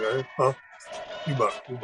Huh? You about, you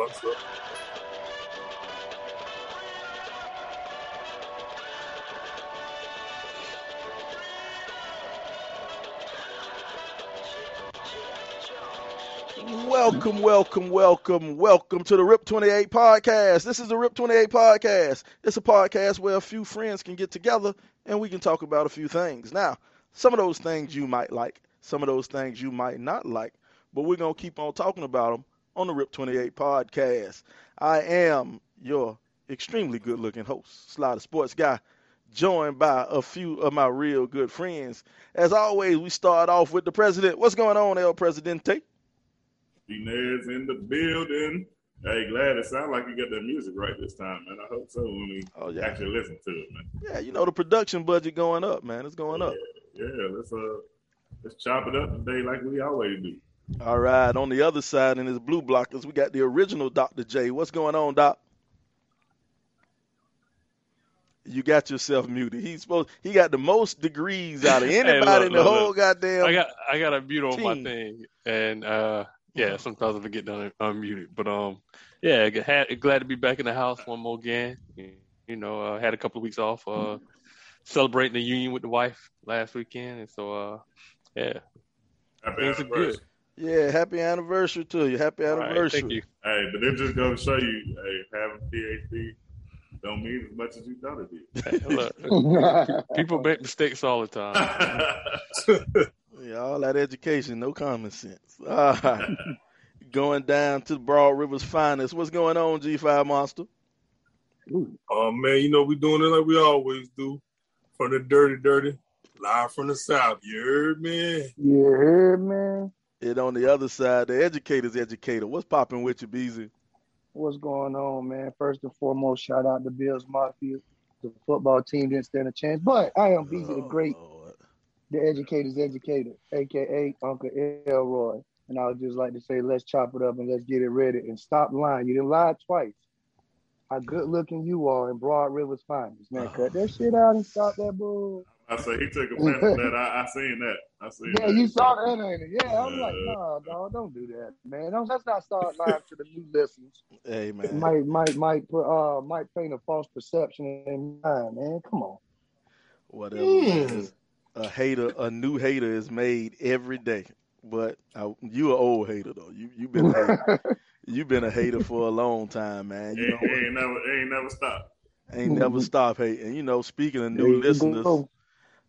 Welcome, welcome, welcome, welcome to the RIP 28 podcast. This is the RIP 28 podcast. It's a podcast where a few friends can get together and we can talk about a few things. Now, some of those things you might like, some of those things you might not like, but we're going to keep on talking about them on the RIP 28 podcast. I am your extremely good looking host, Slider Sports Guy, joined by a few of my real good friends. As always, we start off with the president. What's going on, El Presidente? Inez in the building. Hey, glad it sounds like you got that music right this time, man. I hope so when we Oh, yeah. actually listen to it, man. Yeah, you know the production budget going up, man. It's going up. Yeah, let's uh let's chop it up today like we always do. All right, on the other side in his blue blockers, we got the original Dr. J. What's going on, Doc? You got yourself muted. He's supposed he got the most degrees out of Hey, anybody look, in the look, whole look. goddamn I got I got a mute on my thing, and uh, yeah, sometimes I forget to un- unmute it. But um, yeah, had, glad to be back in the house one more again. You know, uh, had a couple of weeks off, uh, celebrating the union with the wife last weekend, and so uh, yeah, Happy things are good. Yeah, happy anniversary to you. Happy All right, anniversary. thank you. Hey, but it just goes to show you, hey, having PhD don't mean as much as you thought it did. Hey, look, people make mistakes all the time. Yeah, all that education, no common sense. All right. Ah, going down to the Broad Rivers finest. What's going on, G5 Monster? Oh man, you know we're doing it like we always do. From the dirty, dirty, live from the south. You heard me? You heard me? And on the other side, the educator's educator. What's popping with you, Beezy? What's going on, man? First and foremost, shout out to Bills Mafia. The football team didn't stand a chance, but I am Beezy, the Oh, great, Lord. the educator's educator, aka Uncle Elroy. And I would just like to say, let's chop it up and let's get it ready and stop lying. You didn't lie twice. How good looking you are in Broad Rivers finest, man. Cut that oh. shit out and stop that bull. I say he took offense to that. I, I seen that. I seen Yeah, that. you saw that, ain't it? Yeah, I'm like, no, nah, dog, don't do that, man. Don't, let's not start lying to the new listeners. Hey, man. might might might put uh might paint a false perception in mind, man. Come on. Whatever. Mm. A hater, a new hater is made every day. But I, you an old hater though. You you been a hater. you been a hater for a long time, man. You he, know what? ain't never, he ain't never stopped. Ain't never stop hating. You know, speaking of new you listeners,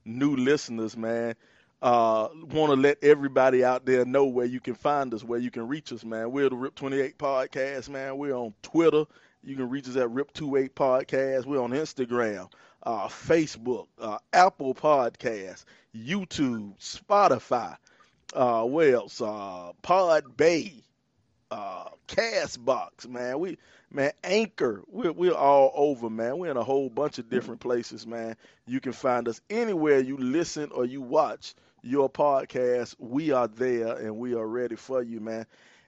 new listeners, man. Uh, want to let everybody out there know where you can find us, where you can reach us, man. We're the Rip 28 Podcast, man. We're on Twitter. You can reach us at Rip28 Podcast. We're on Instagram, uh, Facebook, uh, Apple Podcast, YouTube, Spotify. Uh, where else? Uh, Pod Bay, uh, Castbox, man. We man, Anchor. We're we're all over, man. We're in a whole bunch of different places, man. You can find us anywhere you listen or you watch your podcast. We are there and we are ready for you, man.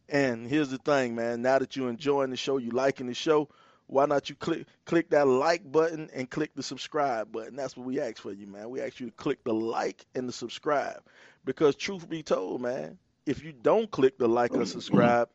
And here's the thing, man. Now that you're enjoying the show, you liking the show, why not you click click that like button and click the subscribe button? That's what we ask for you, man. We ask you to click the like and the subscribe. Because truth be told, man, if you don't click the like or subscribe,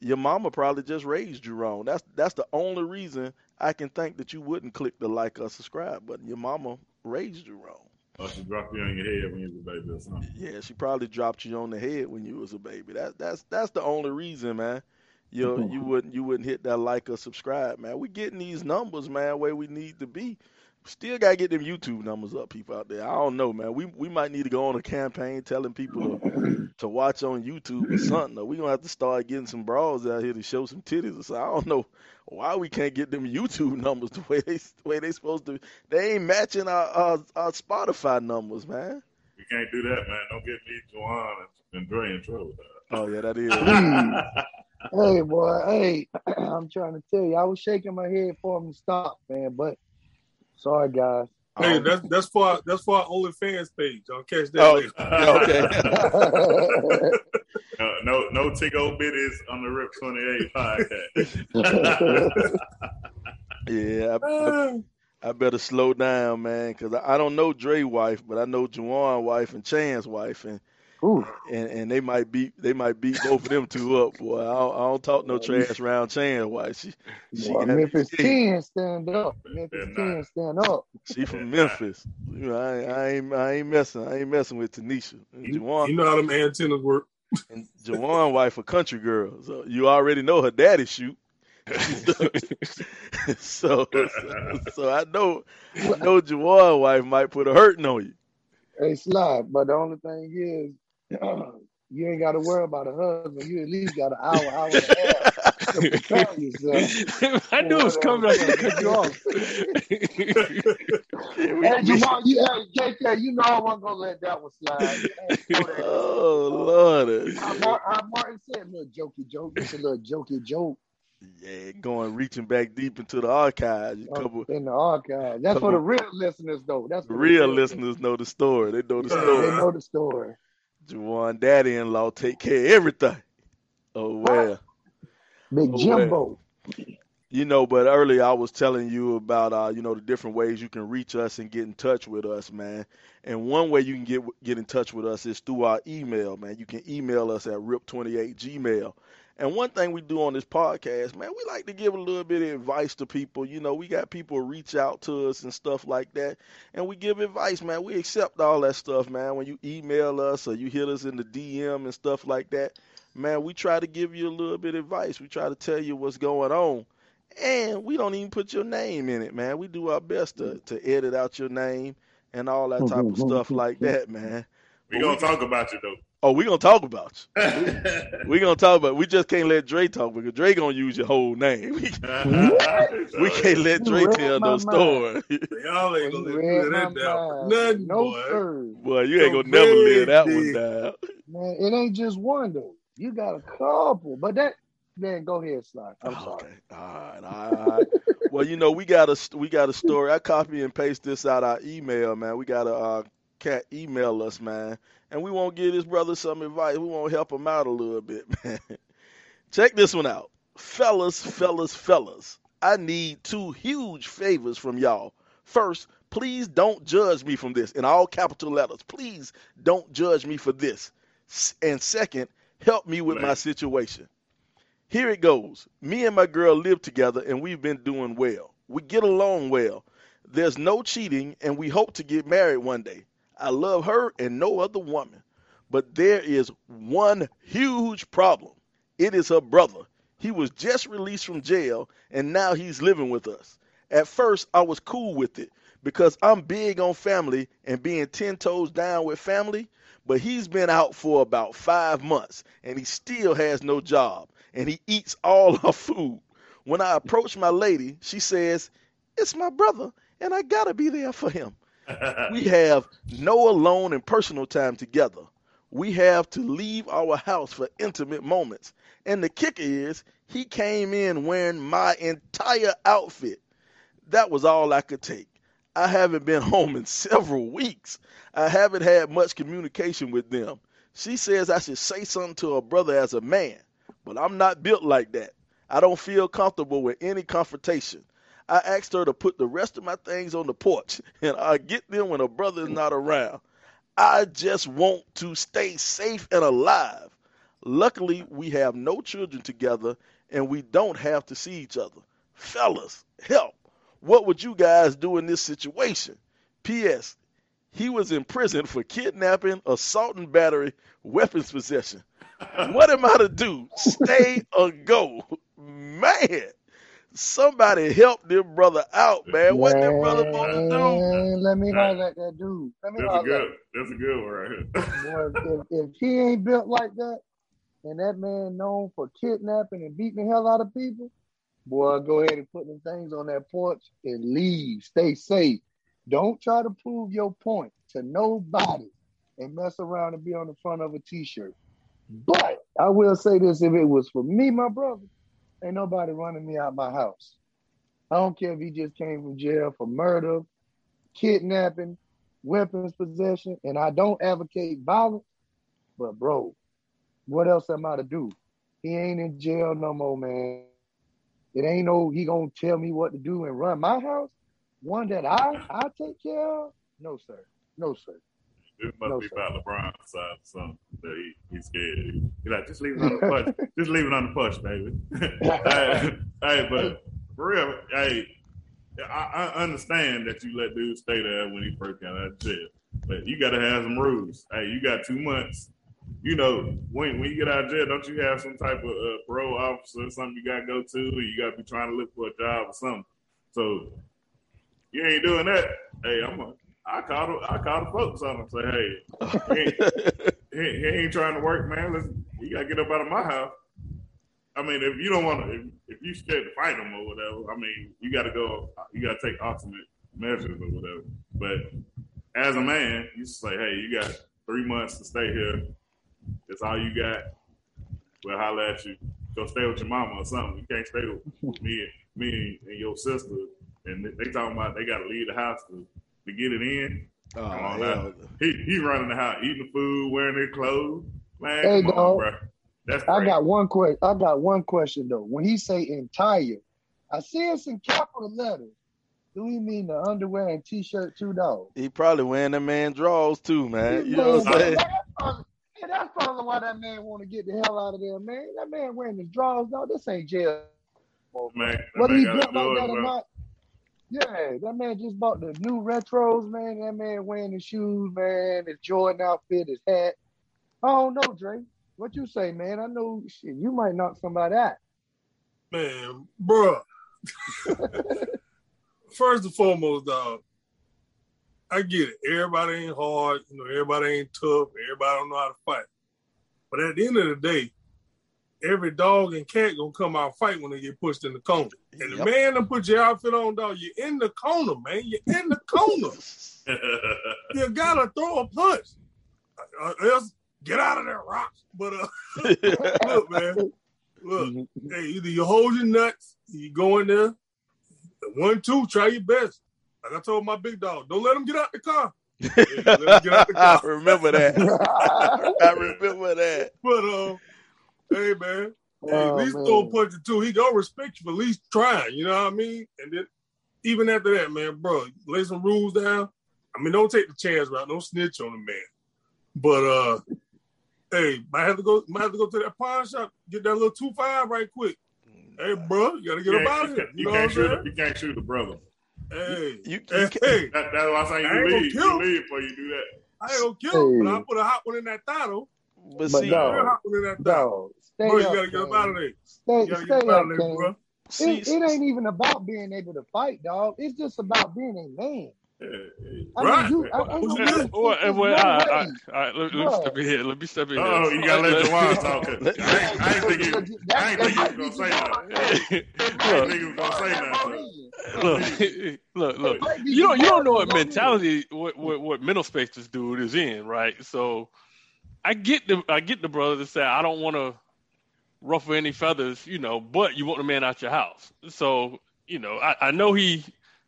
your mama probably just raised you wrong. That's that's the only reason I can think that you wouldn't click the like or subscribe button. Your mama raised you wrong. Or she dropped you on your head when you was a baby or something. Yeah, she probably dropped you on the head when you was a baby. That that's that's the only reason, man. You you mm-hmm. wouldn't you wouldn't hit that like or subscribe, man. We getting these numbers, man, where we need to be. Still gotta get them YouTube numbers up, people out there. I don't know, man. We we might need to go on a campaign telling people to to watch on YouTube or something. Or we gonna have to start getting some bras out here to show some titties or something. I don't know why we can't get them YouTube numbers the way they the way they supposed to. They ain't matching our our, our Spotify numbers, man. You can't do that, man. Don't get me, Joanne, and, and Dre in trouble. with Oh yeah, that is. Hey boy, hey, I'm trying to tell you, I was shaking my head for him to stop, man. But sorry guys. Hey, um, that's that's for our, that's for our OnlyFans page. I'll catch that Oh, later. okay. no, no, no tickle bitties on the Rip 28 podcast. Yeah, I, I, I better slow down, man, because I, I don't know Dre wife, but I know Juwan wife and Chan's wife, and Ooh, and and they might beat they might beat both of them two up. Boy, I don't, I don't talk no trash around Chan. wife. she she boy, Memphis scared. 10 stand up. Memphis They're 10 stand up. She from Memphis. You know, I, I ain't I ain't messing I ain't messing with Tanisha. And You, Jawan you know how them antennas work. And Jawan wife a country girl, so you already know her daddy shoot. so, so so I know I know Jawan wife might put a hurting on you. Hey, slide. But the only thing is, you ain't got to worry about a husband. You at least got an hour, hour and a half to prepare yourself. I knew it was coming. I was cut you off. Hey, we- Jamal, you, hey, JK, you know I wasn't gonna let that one slide. You ain't know that. oh Lord. How Mar- how Martin said, little jokey joke. It's a little jokey joke Yeah, going reaching back deep into the archives. A uh, couple in the archives. That's for the real listeners, though. That's for real listeners know the story. They know the They story. They know the story. Juwan daddy in law take care of everything. Oh well. Big Jimbo. You know, but earlier I was telling you about uh, you know, the different ways you can reach us and get in touch with us, man. And one way you can get get in touch with us is through our email, man. You can email us at rip28gmail. And one thing we do on this podcast, man, we like to give a little bit of advice to people. You know, we got people reach out to us and stuff like that, and we give advice, man. We accept all that stuff, man. When you email us or you hit us in the DM and stuff like that, man, we try to give you a little bit of advice. We try to tell you what's going on. And we don't even put your name in it, man. We do our best to, to edit out your name and all that type of stuff like that, man. we gonna talk about you though. Oh, we gonna talk about you. We gonna talk about. We just can't let Dre talk because Dre gonna use your whole name. We, we can't let Dre You tell my no story. Y'all ain't gonna let read me that down. Nothing, No, boy. sir. Boy, you ain't gonna never live that one down. Man, it ain't just one, though. You got a couple. But that, man, go ahead, slide. I'm Oh, sorry. okay. All right. All right. well, you know, we got a we got a story. I copy and paste this out our email, man. We got a uh, cat email us, man, and we won't give this brother some advice. We won't help him out a little bit, man. Check this one out, fellas, fellas, fellas. I need two huge favors from y'all. First, please don't judge me from this in all capital letters. Please don't judge me for this. And second, help me with my situation. Here it goes. Me and my girl live together and we've been doing well. We get along well. There's no cheating and we hope to get married one day. I love her and no other woman. But there is one huge problem. It is her brother. He was just released from jail and now he's living with us. At first, I was cool with it because I'm big on family and being 10 toes down with family. But he's been out for about five months and he still has no job and he eats all our food. When I approach my lady, she says, It's my brother and I gotta be there for him. We have no alone and personal time together. We have to leave our house for intimate moments. And the kicker is, he came in wearing my entire outfit. That was all I could take. I haven't been home in several weeks. I haven't had much communication with them. She says I should say something to her brother as a man, but I'm not built like that. I don't feel comfortable with any confrontation. I asked her to put the rest of my things on the porch, and I get them when her brother is not around. I just want to stay safe and alive. Luckily, we have no children together, and we don't have to see each other. Fellas, help. What would you guys do in this situation? P.S. He was in prison for kidnapping, assault and battery, weapons possession. What am I to do? Stay or go? Man, somebody help this brother out, man. What this brother supposed to do? Man, let me holler at that dude. Let me That's a holler at good. That's a good one right here. Boy, if, if he ain't built like that, and that man known for kidnapping and beating the hell out of people, boy, go ahead and put them things on that porch and leave. Stay safe. Don't try to prove your point to nobody and mess around and be on the front of a t-shirt. But I will say this: if it was for me, my brother, ain't nobody running me out my house. I don't care if he just came from jail for murder, kidnapping, weapons possession, and I don't advocate violence. But bro, what else am I to do? He ain't in jail no more, man. It ain't no he gonna tell me what to do and run my house. One that I I take care of. No sir, no sir. This must No, be sir. about LeBron's side or something. That he, he's scared. He's like, just leave it on the push. just leave it on the push, baby. hey, hey, but for real, hey, I, I understand that you let dudes stay there when he first got out of jail, but you got to have some rules. Hey, you got two months. You know, when when you get out of jail, don't you have some type of uh, parole officer or something you got to go to, or you got to be trying to look for a job or something. So you ain't doing that. Hey, I'm a, I call the I call the folks on him. Say, hey, he ain't, he, ain't trying to work, man. Let's, you gotta get up out of my house. I mean, if you don't want to, if, if you scared to fight him or whatever, I mean, you got to go. You got to take ultimate measures or whatever. But as a man, you say, hey, you got three months to stay here. That's all you got. We'll holler at you. Go stay with your mama or something. You can't stay with, with me, and me and your sister. And they, they talking about they got to leave the house to, to get it in. Oh, on hell. He he running the house, eating the food, wearing their clothes. Man, Hey, come dog. on, bro. That's I got one question. I got one question though. When he say entire, I see it's in capital letters. Do he mean the underwear and t-shirt too, dog? He probably wearing the man drawers too, man. You know what I'm saying? That's probably, that's probably why that man want to get the hell out of there, man. That man wearing his drawers, dog. This ain't jail. Oh, man. That Whether man he gotta built do like it, that or not. Yeah, that man just bought the new retros, man. That man wearing his shoes, man, his Jordan outfit, his hat. I don't know, Dre. What you say, man? I know shit, you might knock somebody out. Man, bruh. First and foremost, dog, I get it. Everybody ain't hard, you know, everybody ain't tough, everybody don't know how to fight. But at the end of the day, every dog and cat gonna come out fight when they get pushed in the corner. And the man that put your outfit on, dog, you're in the corner, man. You're in the corner. you gotta throw a punch. Uh, else get out of there, rock. But uh, look, man, look, hey, either you hold your nuts, you go in there, one, two, try your best. Like I told my big dog, don't let him get out the car. let him get out the I remember that. I remember that. But uh, hey man, hey, Oh, at least man. throw a punch or two. He gonna respect you for at least trying. You know what I mean? And then even after that, man, bro, lay some rules down. I mean, don't take the chance route. Don't snitch on the man. But uh, hey, might have to go. Might have to go to that pawn shop. Get that little two five right quick. Hey, bro, you gotta get You up out of here. You, you know what can't I'm shoot. saying? A, you can't shoot a brother. Hey, You- you hey, can't- hey, That, that's why I'm saying you ain't leave. kill You him. leave before you do that. I ain't gonna kill him, but I put a hot one in that throttle. But But see, dog, Real hot one in that throttle. Dog, stay Bro, you up, gotta get up King. out of there. Stay, You gotta stay get up out of there, bro. see, It, it ain't even about being able to fight, dog. It's just about being a man. Yeah, yeah. I Right. mean, you, I, I Who's know this? it's, Well, it's, well, all right, all way. right, all right, let, let me step in here. Let me step in here. Oh, you gotta let Let- Jawan talk. 'cause I ain't, I ain't think he, I ain't think he that was gonna say that. I look, ain't think he was gonna say that. look, look, look. You don't, you don't know what mentality, what, what, what mental space this dude is in, right? So, I get the, I get the brother to say, I don't want to ruffle any feathers, you know, but you want the man out your house. So, you know, I, I know he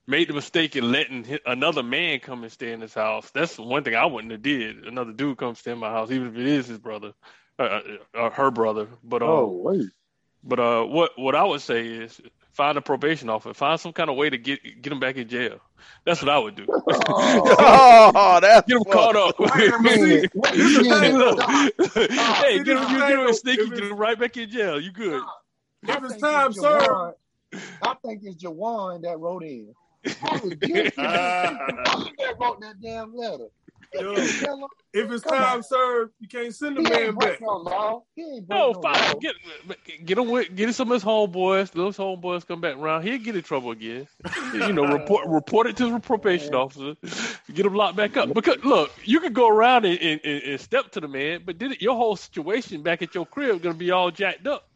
made the mistake in letting another man come and stay in his house. That's one thing I wouldn't have did. Another dude come stay in my house, even if it is his brother, uh, uh, uh, her brother. But um, Oh, wait. but uh, what what I would say is find a probation officer, find some kind of way to get get him back in jail. That's what I would do. Oh, oh, that's get him caught up. wait a minute. Wait, This you is getting thing, it? look. Hey, get him, you is get him sneaky, get him right back in jail. You good? I If it's time sir. I think it's Jawan that wrote in. I was just thinking that wrote that damn letter. Yo, if it's Come time on. served, you can't send the he man ain't back. no law. He ain't No, no fine. law. Get get him with get some of his homeboys. Those homeboys come back around. He'll get in trouble again. You know, report report it to the probation officer. Get him locked back up. Because look, you can go around and, and, and and step to the man, but then your whole situation back at your crib gonna be all jacked up,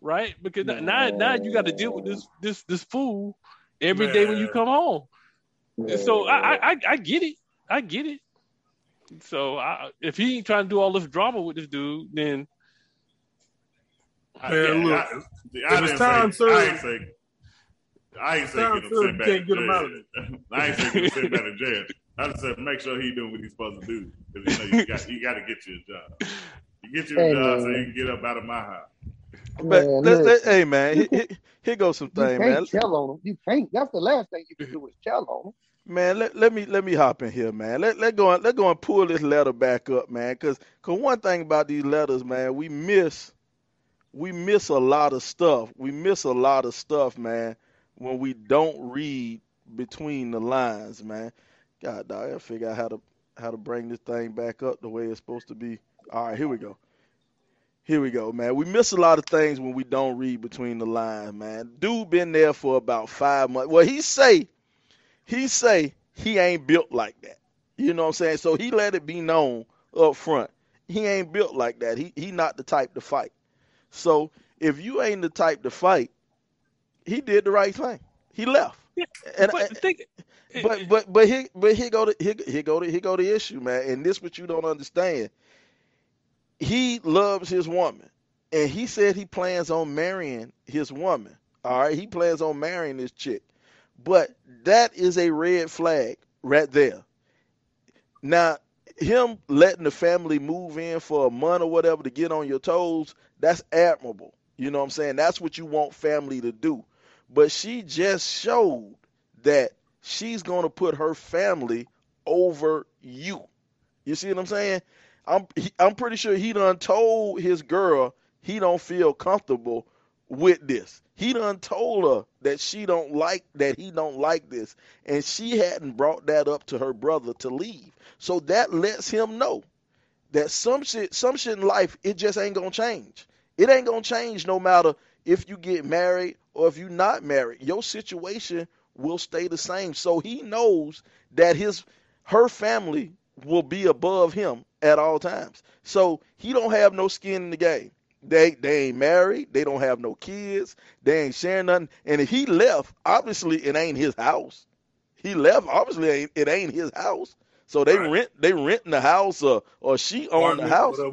right? Because now now you got to deal with this this this fool every day when you come home. So I, I I I get it. I get it. So I, if he ain't trying to do all this drama with this dude, then I, Man, look, I, see, I it's didn't time say, I ain't served- say, I ain't say time get him sent you back can't to get him out of jail. I ain't say get him sent back to jail. I just said make sure he doing what he's supposed to do because you know you got you got to get you a job. You get you a Hey, job so man. you can get up out of my house. But Man, let, let, hey man, here, here, here goes some you thing, can't man. tell on him. You can't. That's the last thing you can do is tell on him. Man, let, let me let me hop in here, man. Let let go and let go and pull this letter back up, man. Cause, cause one thing about these letters, man, we miss we miss a lot of stuff. We miss a lot of stuff, man, when we don't read between the lines, man. God, dog, I gotta figure out how to how to bring this thing back up the way it's supposed to be. All right, here we go. Here we go, man. We miss a lot of things when we don't read between the lines, man. Dude been there for about five months. Well, he say he say he ain't built like that. You know what I'm saying? So he let it be known up front. He ain't built like that. He he not the type to fight. So if you ain't the type to fight, he did the right thing. He left. Yeah, And but the thing, but but but here but here go the here, here go the here go the issue, man. And this what you don't understand. He loves his woman, and he said he plans on marrying his woman. All right, he plans on marrying this chick, but that is a red flag right there. Now, him letting the family move in for a month or whatever to get on your toes, that's admirable. You know what I'm saying? That's what you want family to do. But she just showed that she's going to put her family over you. You see what I'm saying? I'm he, I'm pretty sure he done told his girl he don't feel comfortable with this. He done told her that she don't like that he don't like this, and she hadn't brought that up to her brother to leave. So that lets him know that some shit some shit in life it just ain't gonna change. It ain't gonna change no matter if you get married or if you're not married. Your situation will stay the same. So he knows that his her family will be above him at all times. So he don't have no skin in the game. They they ain't married. They don't have no kids. They ain't sharing nothing. And if he left, obviously it ain't his house. He left. Obviously it ain't, his house. So they Right. rent they renting the house or or she owned the house.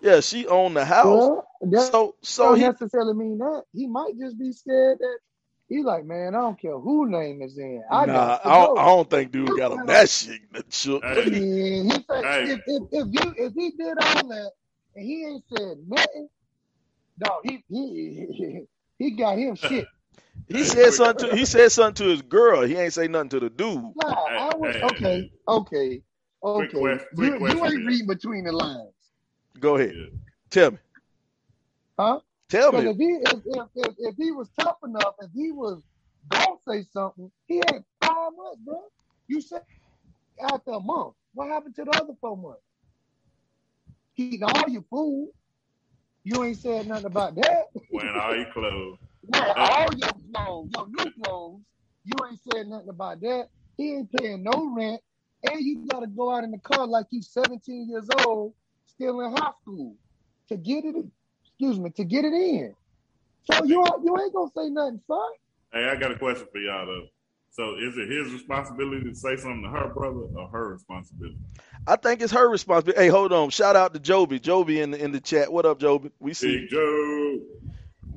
Yeah, she owned the house. Well, that So so don't he necessarily mean that. He might just be scared that he like, man, I don't care who name is in. I nah, got I don't, I don't think dude got him that shit shook. Hey, Yeah, he said Hey. if, if if you if he did all that and he ain't said nothing, no, he he he got him shit. He said something to he said something to his girl. He ain't say nothing to the dude. Nah, I was Hey, hey, okay, okay, Quick okay. quick You you ain't Bill. reading between the lines, Go ahead. Yeah. Tell me. huh? Tell Because me. if he if, if if if he was tough enough, if he was gonna say something, he had five months, bro. You said after a month. What happened to the other four months? He eating all your food. You ain't said nothing about that. Wearing all your clothes. Yeah, all your clothes, your new clothes. You ain't said nothing about that. He ain't paying no rent, and you gotta go out in the car like you 17 years old, still in high school, to get it. Excuse me, to get it in. So you ain't- you ain't gonna say nothing, son. Hey, I got a question for y'all though. So is it his responsibility to say something to her brother or her responsibility? I think it's her responsibility. Hey, hold on. Shout out to Joby. Joby in the in the chat. What up, Joby? We see. you. Big Joe.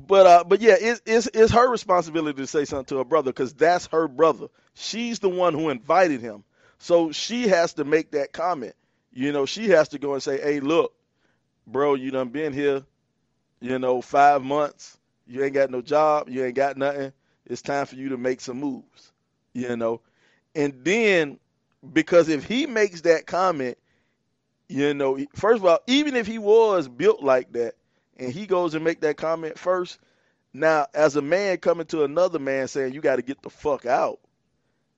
But uh, but yeah, it's it's, it's her responsibility to say something to her brother because that's her brother. She's the one who invited him, so she has to make that comment. You know, she has to go and say, "Hey, look, bro, you done been here, you know, five months. You ain't got no job. You ain't got nothing. It's time for you to make some moves." You know, and then because if he makes that comment, you know, first of all, even if he was built like that and he goes and make that comment first. Now, as a man coming to another man saying you got to get the fuck out,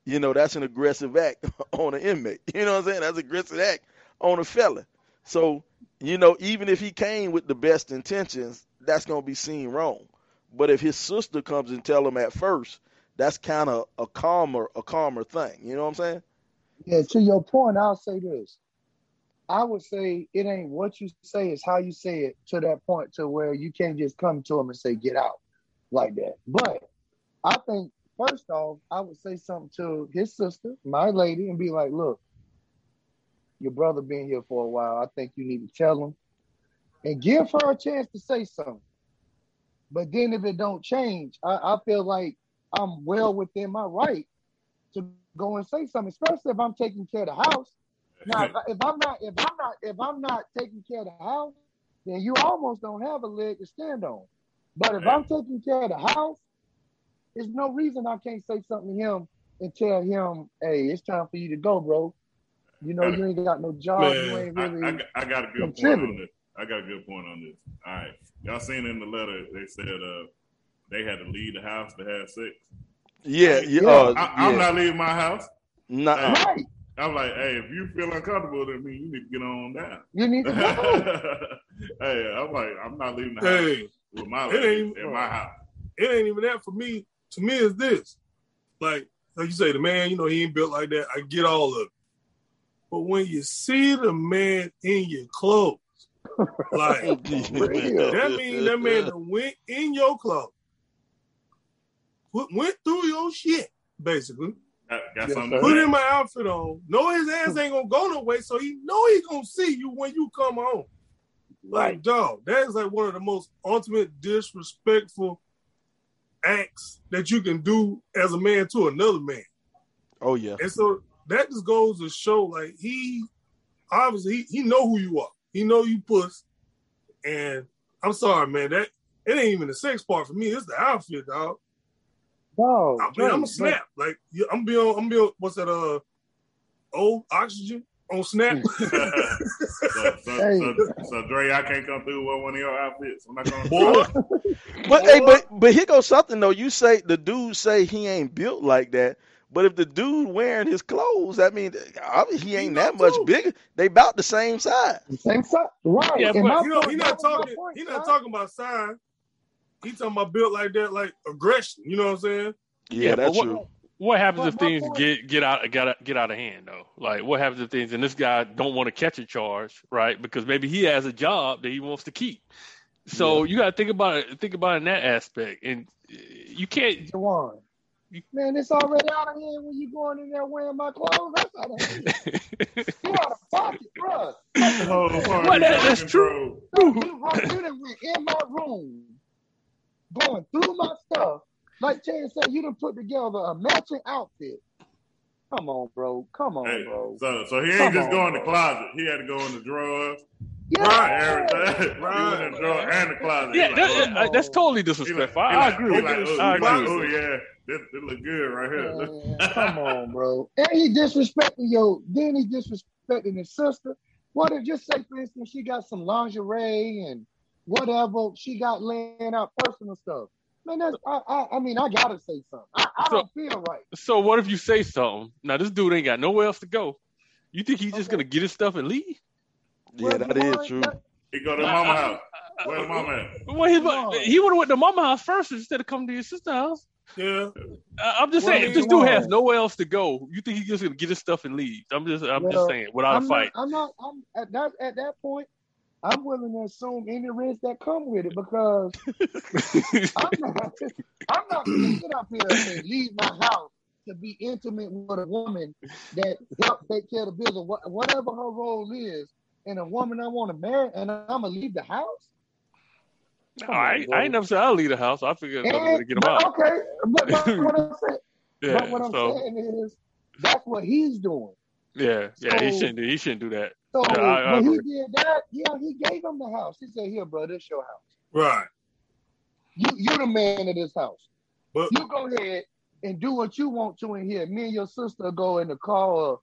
you know that's an aggressive act on an inmate. You know what I'm saying? That's an aggressive act on a fella. So, you know, even if he came with the best intentions, that's gonna be seen wrong. But if his sister comes and tell him at first, that's kind of a calmer, a calmer thing. You know what I'm saying? Yeah, to your point, I'll say this. I would say it ain't what you say, it's how you say it to that point to where you can't just come to him and say, get out like that. But I think, first off, I would say something to his sister, my lady, and be like, look, your brother been here for a while. I think you need to tell him and give her a chance to say something. But then if it don't change, I, I feel like I'm well within my right to go and say something, especially if I'm taking care of the house. Now, if, I'm not, if I'm not, if I'm not taking care of the house, then you almost don't have a leg to stand on. But if I'm taking care of the house, there's no reason I can't say something to him and tell him, "Hey, it's time for you to go, bro. You know you ain't got no job. You ain't I, really." I, got- I got a good point on this. I got a good point on this. All right, y'all seen in the letter they said uh they had to leave the house to have sex. Yeah, yeah. Yeah. Uh, I, I'm yeah. not leaving my house. Nuh-uh. right. I'm like, hey, if you feel uncomfortable, then me, you need to get on down. You need to go. hey, I'm like, I'm not leaving the house Hey, with my it lady ain't- in my house. it ain't even that for me. To me, is this like like you say, the man, you know, he ain't built like that. I get all of it, but when you see the man in your clothes, like that means that man went in your clothes, went, went through your shit, basically. Got, got Yes, something Put in my outfit on. Know his ass ain't gonna go no way, so he know he gonna see you when you come home. Like, dog, that is like one of the most ultimate disrespectful acts that you can do as a man to another man. Oh yeah. And so that just goes to show, like he obviously he, he know who you are. He know you puss. And I'm sorry, man. That it ain't even the sex part for me. It's the outfit, dog. No, I mean, I'm a snap. Like yeah, I'm be on. I'm be on. What's that? Uh, old oxygen on snap. so, so, Hey. so, so, Dre, I can't come through with one of your outfits. I'm not gonna. Boy, But hey, but but here goes something though. You say the dude say he ain't built like that. But if the dude wearing his clothes, I mean, obviously he He ain't know that much too. bigger. They about the same size. Same side, right? Yeah, but my you know, point- he not talking. point, He not son. talking about size. He talking about built like that, like aggression. You know what I'm saying? Yeah, Yeah, that's but true. what, what happens But if things point- get get out get out get out of hand though? Like what happens if things and this guy don't want to catch a charge, right? Because maybe he has a job that he wants to keep. So you got to think about it. Think about it in that aspect, and uh, you can't. Jawan. Man, it's already out of hand when you going in there wearing my clothes. That's out of hand. You out of pocket, bro. The whole party Well, that- that's true. You, you done went in my room, going through my stuff. Like Chad said, you done put together a matching outfit. Come on, bro. Come on, Hey, bro. so, so he ain't Come just on, go in the closet. He had to go in the drawers, Yeah. everything. Right. He went in and the closet. Yeah, that, like, uh, that's totally he like, disrespectful. I, like, I agree like, oh, I he like, oh yeah, this, this look good right here. Man, come on, bro. And he disrespecting yo. Then he disrespecting his sister. What if just say, for instance, she got some lingerie and whatever she got laying out personal stuff. Man, that's I. I, I mean, I gotta say something. I, I So- don't feel right. So what if you say something? Now this dude ain't got nowhere else to go. You think he's just Okay. gonna get his stuff and leave? Yeah, Well, that Jawan, is true. He go to the mama house. Where the mama at? Well, he, No. he would have went to mama house first instead of coming to your sister's house. Yeah. I- I'm just Well, saying, if this no. dude has nowhere else to go, you think he's just gonna get his stuff and leave? I'm just, I'm just saying, without I'm a fight. Not, I'm not. I'm at that. At that point, I'm willing to assume any risk that come with it because I'm not. I'm not gonna get up here and leave my house to be intimate with a woman that helps take care of the bills or whatever her role is, and a woman I want to marry, and I'm gonna leave the house. No, I, ain't- I ain't never said I'll leave the house. I figured another way to get him out. Okay, but, but what I'm saying, Yeah, but what I'm so saying is that's what he's doing. yeah, yeah, he shouldn't, do- he shouldn't do that. So Yeah, I- I when he did that, yeah, he gave him the house. He said, "Here, bro, this your house. Right. You you the man of this house. But You go ahead and do what you want to in here. Me and your sister go in the car or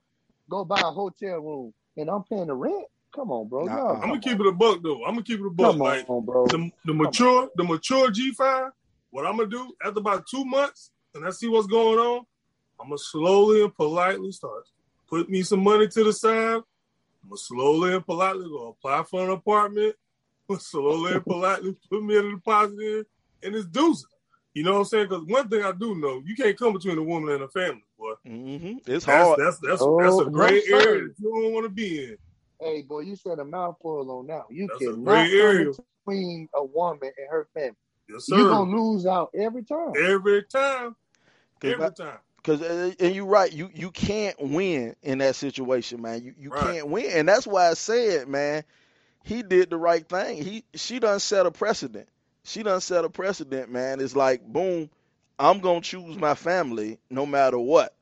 go buy a hotel room, and I'm paying the rent. Come on, bro. Nah, No, I'm I'm gonna keep it a buck though. I'm gonna keep it a buck. Come Like on, bro. the, the mature, the mature G5. What I'm gonna do after about two months, and I see what's going on, I'm gonna slowly and politely start put me some money to the side. I'm gonna slowly and politely go apply for an apartment. Slowly and politely put me in a deposit in, and it's deuces. You know what I'm saying? Because one thing I do know, you can't come between a woman and a family, boy. hmm It's That's hard. that's that's Oh, that's a no, gray sir. area that you don't want to be in. Hey, boy, you said a mouthful on that. You That's a cannot gray between a woman and her family. Yes, sir. You're gonna lose out every time. Every time, Cause every time. Cause uh, and you're right, you you can't win in that situation, man. You you Right. can't win, and that's why I said, man, he did the right thing. He she done set a precedent. She done set a precedent, man. It's like boom, I'm gonna choose my family no matter what.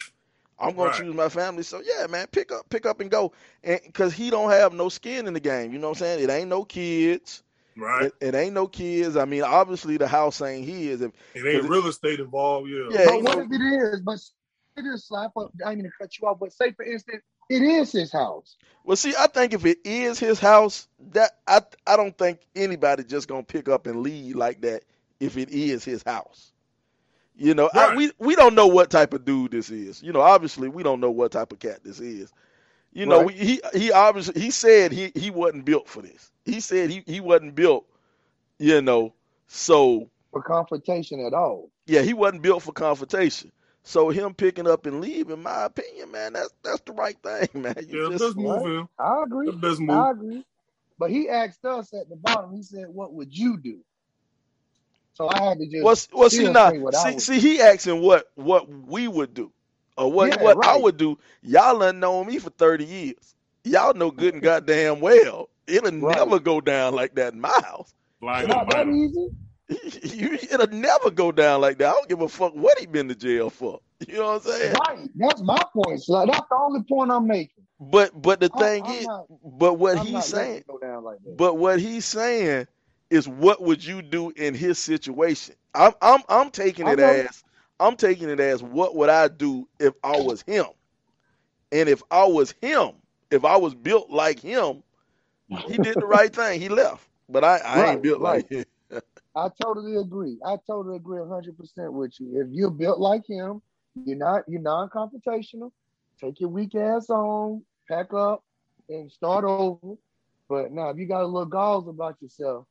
I'm gonna Right. choose my family. So yeah, man, pick up, pick up and go. And cause he don't have no skin in the game. You know what I'm saying? It ain't no kids. Right. It, it ain't no kids. I mean, obviously the house ain't his. If, It ain't Cause it- real estate involved, yeah. Yeah, But what no- if it is? But just slap up. I mean to cut you off, but say for instance, it is his house. Well, see, I think if it is his house, that I I don't think anybody just gonna pick up and leave like that if it is his house. You know, I, we we don't know what type of dude this is. You know, obviously we don't know what type of cat this is. You know, Right. he he obviously he said he he wasn't built for this. He said he he wasn't built. You know, so For confrontation at all. yeah, he wasn't built for confrontation. So him picking up and leaving, my opinion, man, that's that's the right thing, man. You Yeah, just- best move right. I agree. The best I agree. But he asked us at the bottom, he said, What would you do? So I had to just What's well, see still now, say what I see, see, he asking what what we would do, or what Yeah, what I would do. Y'all done known me for thirty years. Y'all know good and goddamn well it'll Right. never go down like that in my house. Fly It's not that easy. You- it'll never go down like that. I don't give a fuck what he been to jail for. You know what I'm saying? Right. That's my point. So that's the only point I'm making. But but the I- thing I'm is, not- but what I'm he's saying, go down like that. But what he's saying is, what would you do in his situation? I'm I'm I'm taking it as I'm taking it as what would I do if I was him? And if I was him, if I was built like him, he did the right thing. He left. But I, I Right, ain't built like him. I totally agree. I totally agree hundred percent with you. If you're built like him, you're not you're non-confrontational. Take your weak ass on, pack up, and start over. But now, if you got a little galls about yourself,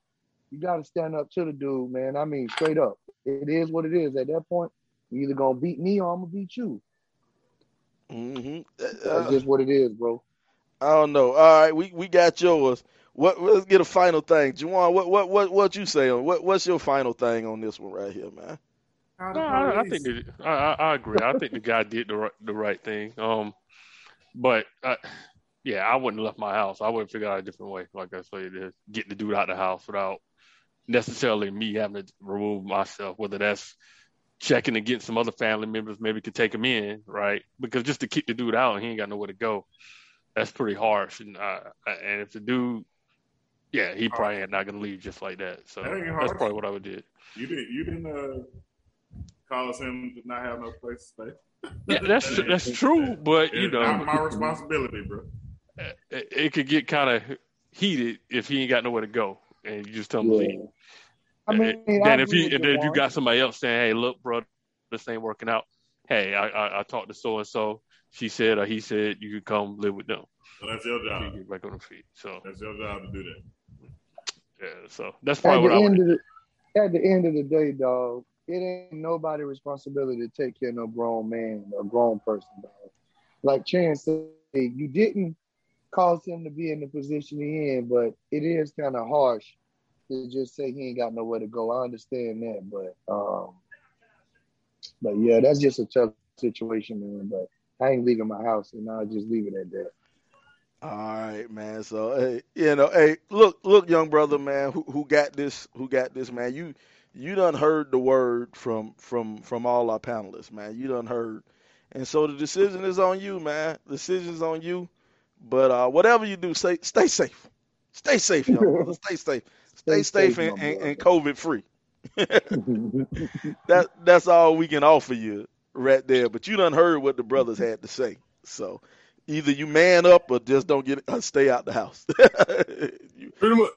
you got to stand up to the dude, man. I mean, straight up. It is what it is. At that point, you either gonna beat me or I'm gonna beat you. hmm That's just what it is, bro. I don't know. All right, we, we got yours. What let's get a final thing. Juwan, what what what what you say on what what's your final thing on this one right here, man? No, I, I think that, I, I I agree. I think the guy did the right, the right thing. Um, but uh, yeah, I wouldn't have left my house. I would have figured out a different way. Like I said, to get the dude out of the house without necessarily me having to remove myself. Whether that's checking to get some other family members, maybe could take him in, right? Because just to kick the dude out and he ain't got nowhere to go, that's pretty harsh. And uh, and if the dude, yeah, he probably ain't not gonna leave just like that. So That that's probably what I would do. You didn't. You didn't uh, cause him to not have no place to stay. Yeah, that's that's true, but you know, not my responsibility, bro. it, it could get kind of heated if he ain't got nowhere to go, and you just tell him to leave. I mean, then I if you and then if you got somebody else saying, "Hey, look, bro, this ain't working out," hey, I I, I talked to so and so. She said or he said you could come live with them. So that's your You job. get back on the feet. So That's your job to do that. yeah, so that's at probably the what I would. end of the at the end of the day, dog, it ain't nobody's responsibility to take care of no grown man or grown person, dog. Like Chance said, you didn't cause him to be in the position he in, but it is kind of harsh to just say he ain't got nowhere to go. I understand that, but um, but yeah, that's just a tough situation, man. But I ain't leaving my house, and I'll just leave it at that. All right, man. So hey, you know, hey, look, look, young brother, man, who who got this? Who got this, man? You you done heard the word from from from all our panelists, man. You done heard, and so the decision is on you, man. The decision's on you. But uh, whatever you do, stay stay safe. Stay safe, young brother. Stay safe. Stay, Stay safe, safe, and, and, and. COVID free. that that's all we can offer you right there. But you done heard what the brothers had to say. So either you man up or just don't get uh, stay out the house. you Pretty much.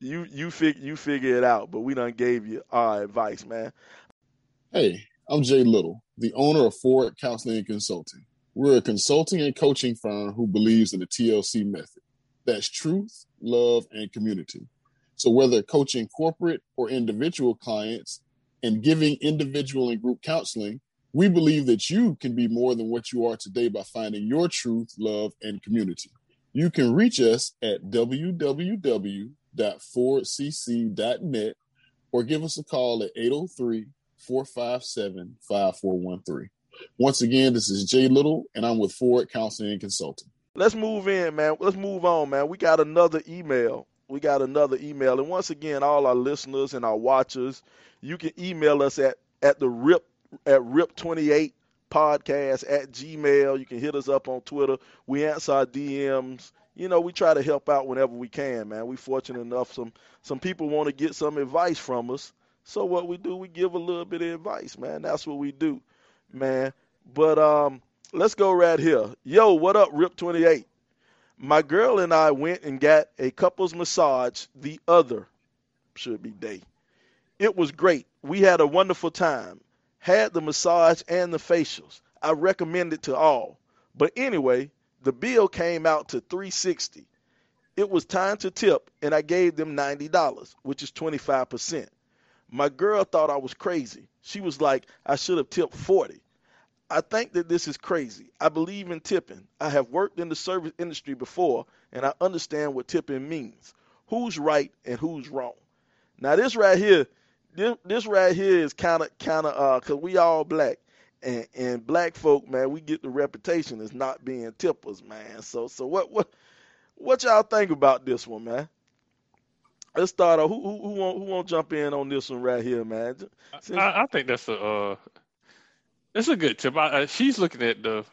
you you fig, you figure it out. But we done gave you our advice, man. Hey, I'm Jay Little, the owner of Forward Counseling and Consulting. We're a consulting and coaching firm who believes in the TLC method. That's truth, love, and community. So whether coaching corporate or individual clients and giving individual and group counseling, we believe that you can be more than what you are today by finding your truth, love, and community. You can reach us at www.forwardcc.net or give us a call at 803 457 5413. Once again, this is Jay Little, and I'm with Forward Counseling and Consulting. Let's move in, man. Let's move on, man. We got another email. We got another email. And once again, all our listeners and our watchers, you can email us at, at the rip at rip28 podcast at gmail. You can hit us up on Twitter. We answer our DMs. You know, we try to help out whenever we can, man. We're fortunate enough some some people want to get some advice from us. So what we do, we give a little bit of advice, man. That's what we do, man. But um, let's go right here. Yo, what up, Rip Twenty Eight? My girl and I went and got a couples massage the other should be day. It was great. We had a wonderful time. Had the massage and the facials. I recommend it to all. But anyway, the bill came out to 360. It was time to tip and I gave them $90, which is 25%. My girl thought I was crazy. She was like, I should have tipped 40. I think that this is crazy. I believe in tipping. I have worked in the service industry before and I understand what tipping means. Who's right and who's wrong? Now this right here, this, this right here is kind of kind of uh, cause we all black, and and black folk, man, we get the reputation as not being tippers, man. So so what what what y'all think about this one, man? Let's start off. Who who, who won't who won't jump in on this one right here, man? I, I, think that's a uh, that's a good tip. I, she's looking at the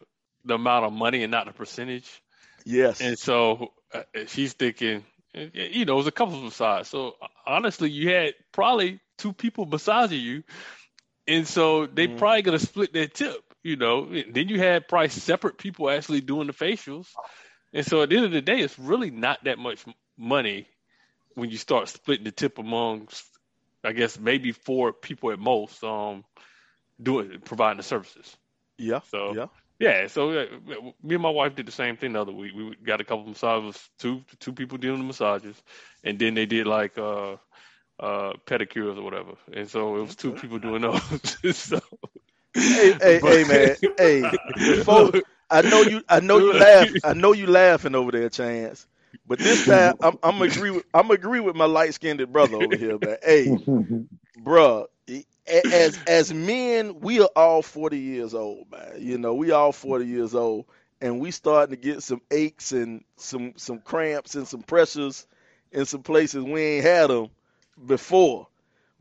the amount of money and not the percentage. Yes. And so uh, she's thinking, you know, it was a couple of sides. So honestly, you had probably two people massaging you, and so they mm. probably gonna split that tip. You know, then you had probably separate people actually doing the facials, and so at the end of the day, it's really not that much money when you start splitting the tip amongst, I guess maybe four people at most, um, doing providing the services. Yeah. So yeah. Yeah, so uh, me and my wife did the same thing the other week. We got a couple of massages, two two people doing the massages, and then they did like uh uh pedicures or whatever. And so it was two people doing those. so, hey, hey, but, hey, man, hey, before, I know you, I know you laugh, I know you laughing over there, Chance. But this time, I'm, I'm agree with, I'm agree with my light skinned brother over here, man. Hey, bruh, as as men, we are all 40 years old, man. You know, we all 40 years old, and we starting to get some aches and some some cramps and some pressures in some places we ain't had them before.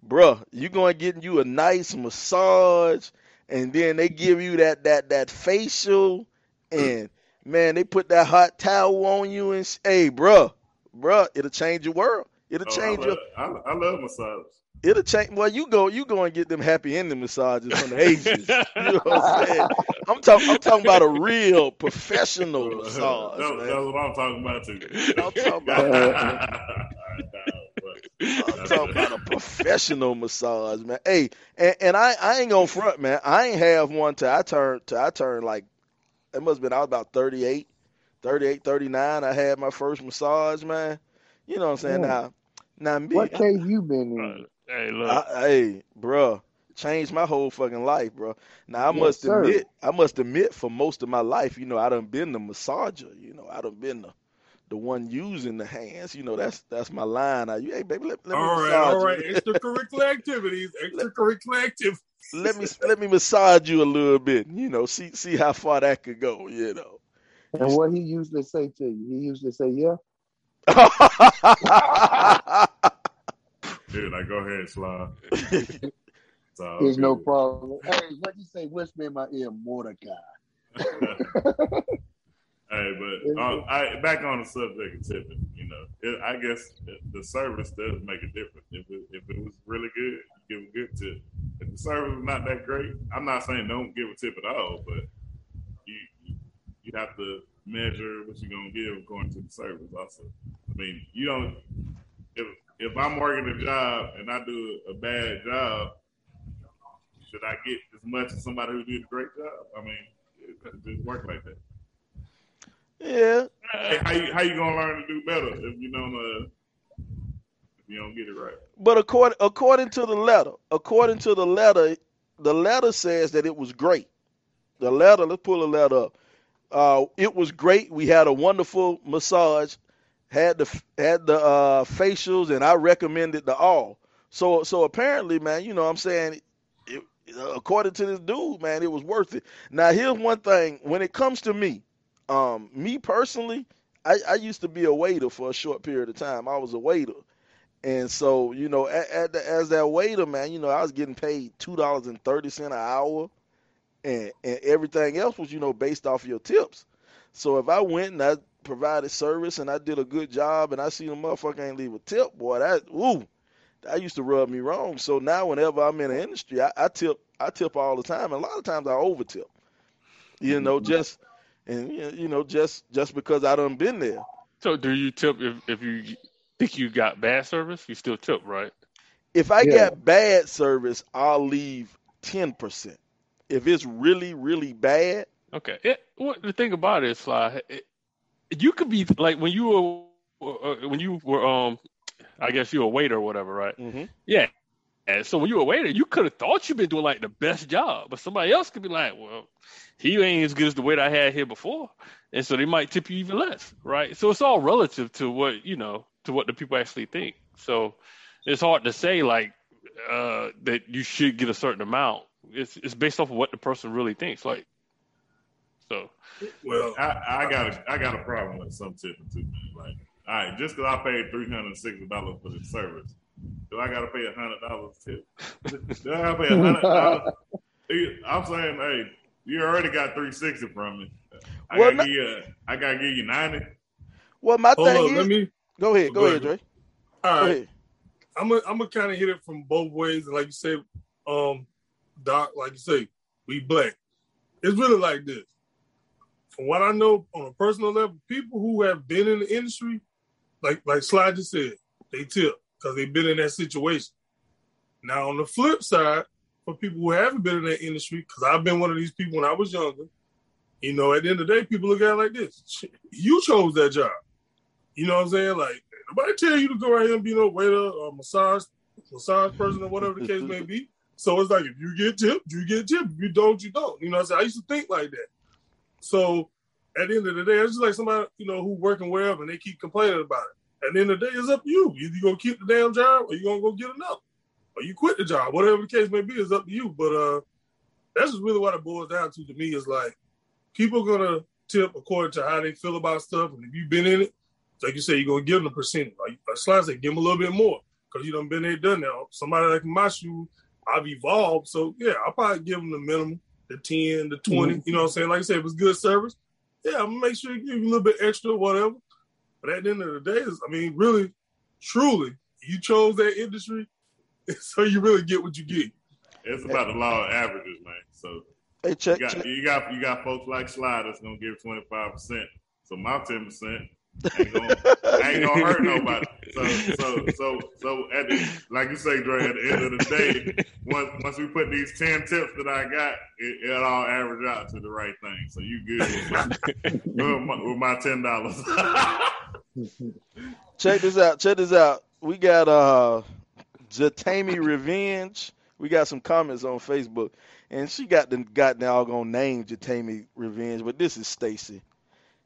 Bruh, you going to get you a nice massage, and then they give you that that that facial, and man, they put that hot towel on you, and hey, bruh, bruh, it'll change your world. It'll oh, change I love, your. I, I love massage it'll change. Well, you go, you go and get them happy ending massages from the Asians. you know what I'm saying? I'm talking, I'm talking about a real professional massage. That, man. That's what I'm talking about too. I'm talking about. I'm talking about a uh, professional massage, man. Hey, and, and I, I ain't gonna front, man. I ain't have one till I turned till I turned like it must have been I was about 38, 38, 39. I had my first massage, man. You know what I'm saying? Yeah. Now, now me. What cave you been in? Hey, look. I, hey, bro, changed my whole fucking life, bro. Now I yes, must sir. admit, I must admit, for most of my life, you know, I done been the massager. You know, I done been the the one using the hands. You know, that's that's my line. I, hey, baby, let, let all me right, all right. Extracurricular activities, extracurricular activities. let me let me massage you a little bit. You know, see see how far that could go. You know. And what he usually say to you, he usually say, "Yeah." Dude, I go ahead, slide. so, There's no problem. Hey, what you say? Whisper in my ear, Mordecai. hey, but uh, I, back on the subject of tipping, you know, it, I guess the service does make a difference. If it, if it was really good, give a good tip. If the service was not that great, I'm not saying don't give a tip at all, but you you have to measure what you're gonna give according to the service. Also, I mean, you don't if if I'm working a job and I do a bad job, should I get as much as somebody who did a great job? I mean, it, it just work like that. Yeah. Hey, how you how you gonna learn to do better if you don't uh, if you don't get it right? But according according to the letter, according to the letter, the letter says that it was great. The letter, let's pull the letter up. Uh, it was great. We had a wonderful massage had the had the uh, facials, and I recommended the all. So so apparently, man, you know, what I'm saying, it, according to this dude, man, it was worth it. Now here's one thing: when it comes to me, um, me personally, I, I used to be a waiter for a short period of time. I was a waiter. And so, you know, at, at the, as that waiter, man, you know, I was getting paid two dollars and thirty cent an hour, and and everything else was, you know, based off your tips. So if I went and I provided service and I did a good job and I see the motherfucker ain't leave a tip, boy, that ooh, that used to rub me wrong. So now whenever I'm in the industry, I, I tip I tip all the time, and a lot of times I over tip. You know, mm-hmm. just and you know, just just because I done been there. So do you tip if, if you think you got bad service, you still tip, right? If I Yeah. got bad service, I'll leave ten percent. If it's really, really bad, Okay. It, what the thing about it is, Sly, it, you could be like when you were uh, when you were um, I guess you were a waiter or whatever, right? Mm-hmm. Yeah. And so when you were a waiter, you could have thought you've been doing like the best job, but somebody else could be like, well, he ain't as good as the waiter I had here before, and so they might tip you even less, right? So it's all relative to what you know to what the people actually think. So it's hard to say like uh, that you should get a certain amount. It's it's based off of what the person really thinks. Like, so Well, I, I got a I got a problem with some tipping too, man. Like, all right, just because I paid three hundred and sixty dollars for the service, do I got to pay a hundred dollars tip? do I got to pay a hundred dollars? I'm saying, hey, you already got three sixty from me. I Well, gotta give you, I gotta give you ninety. well, my hold thing on, is, let me. go ahead, go, go ahead, ahead. Dre. All Go right, ahead. I'm gonna I'm gonna kind of hit it from both ways, and like you said, um, Doc, like you say, we black. It's really like this. From what I know on a personal level, people who have been in the industry, like like Sly just said, they tip because they've been in that situation. Now on the flip side, for people who haven't been in that industry, because I've been one of these people when I was younger, you know, at the end of the day, people look at it like this: you chose that job. You know what I'm saying? Like nobody tell you to go out here and be no waiter or massage massage person or whatever the case may be. So it's like if you get tipped, you get tipped. If you don't, you don't. You know what I'm saying? I used to think like that. So at the end of the day, it's just like somebody, you know, who working wherever and they keep complaining about it. At the end of the day, it's up to you. Either you gonna keep the damn job or you gonna go get another. Or you quit the job. Whatever the case may be, is up to you. But uh that's just really what it boils down to to me is like people gonna tip according to how they feel about stuff. And if you've been in it, like you say, you're gonna give them a percentage. Like, like Sly said, give them a little bit more because you done been there, done that. Somebody like my shoes, I've evolved, so yeah, I'll probably give them the minimum, the ten, the 20 mm-hmm. You know what I'm saying? Like I said, it was good service, yeah, I'm gonna make sure you give you a little bit extra, or whatever. But at the end of the day, I mean, really, truly, you chose that industry, so you really get what you get. It's about the law of averages, man. So Hey, check, you got check. you got you got folks like Sly that's gonna give twenty five percent. So my ten percent ain't gonna ain't gonna hurt nobody. So so so so at the, like you say, Dre, at the end of the day, once once we put these ten tips that I got, it, it all average out to the right thing. So you good with my, with my, with my ten dollars. check this out. Check this out. We got uh Jatami Revenge. We got some comments on Facebook, and she got the got doggone name Jatami Revenge, but this is Stacy.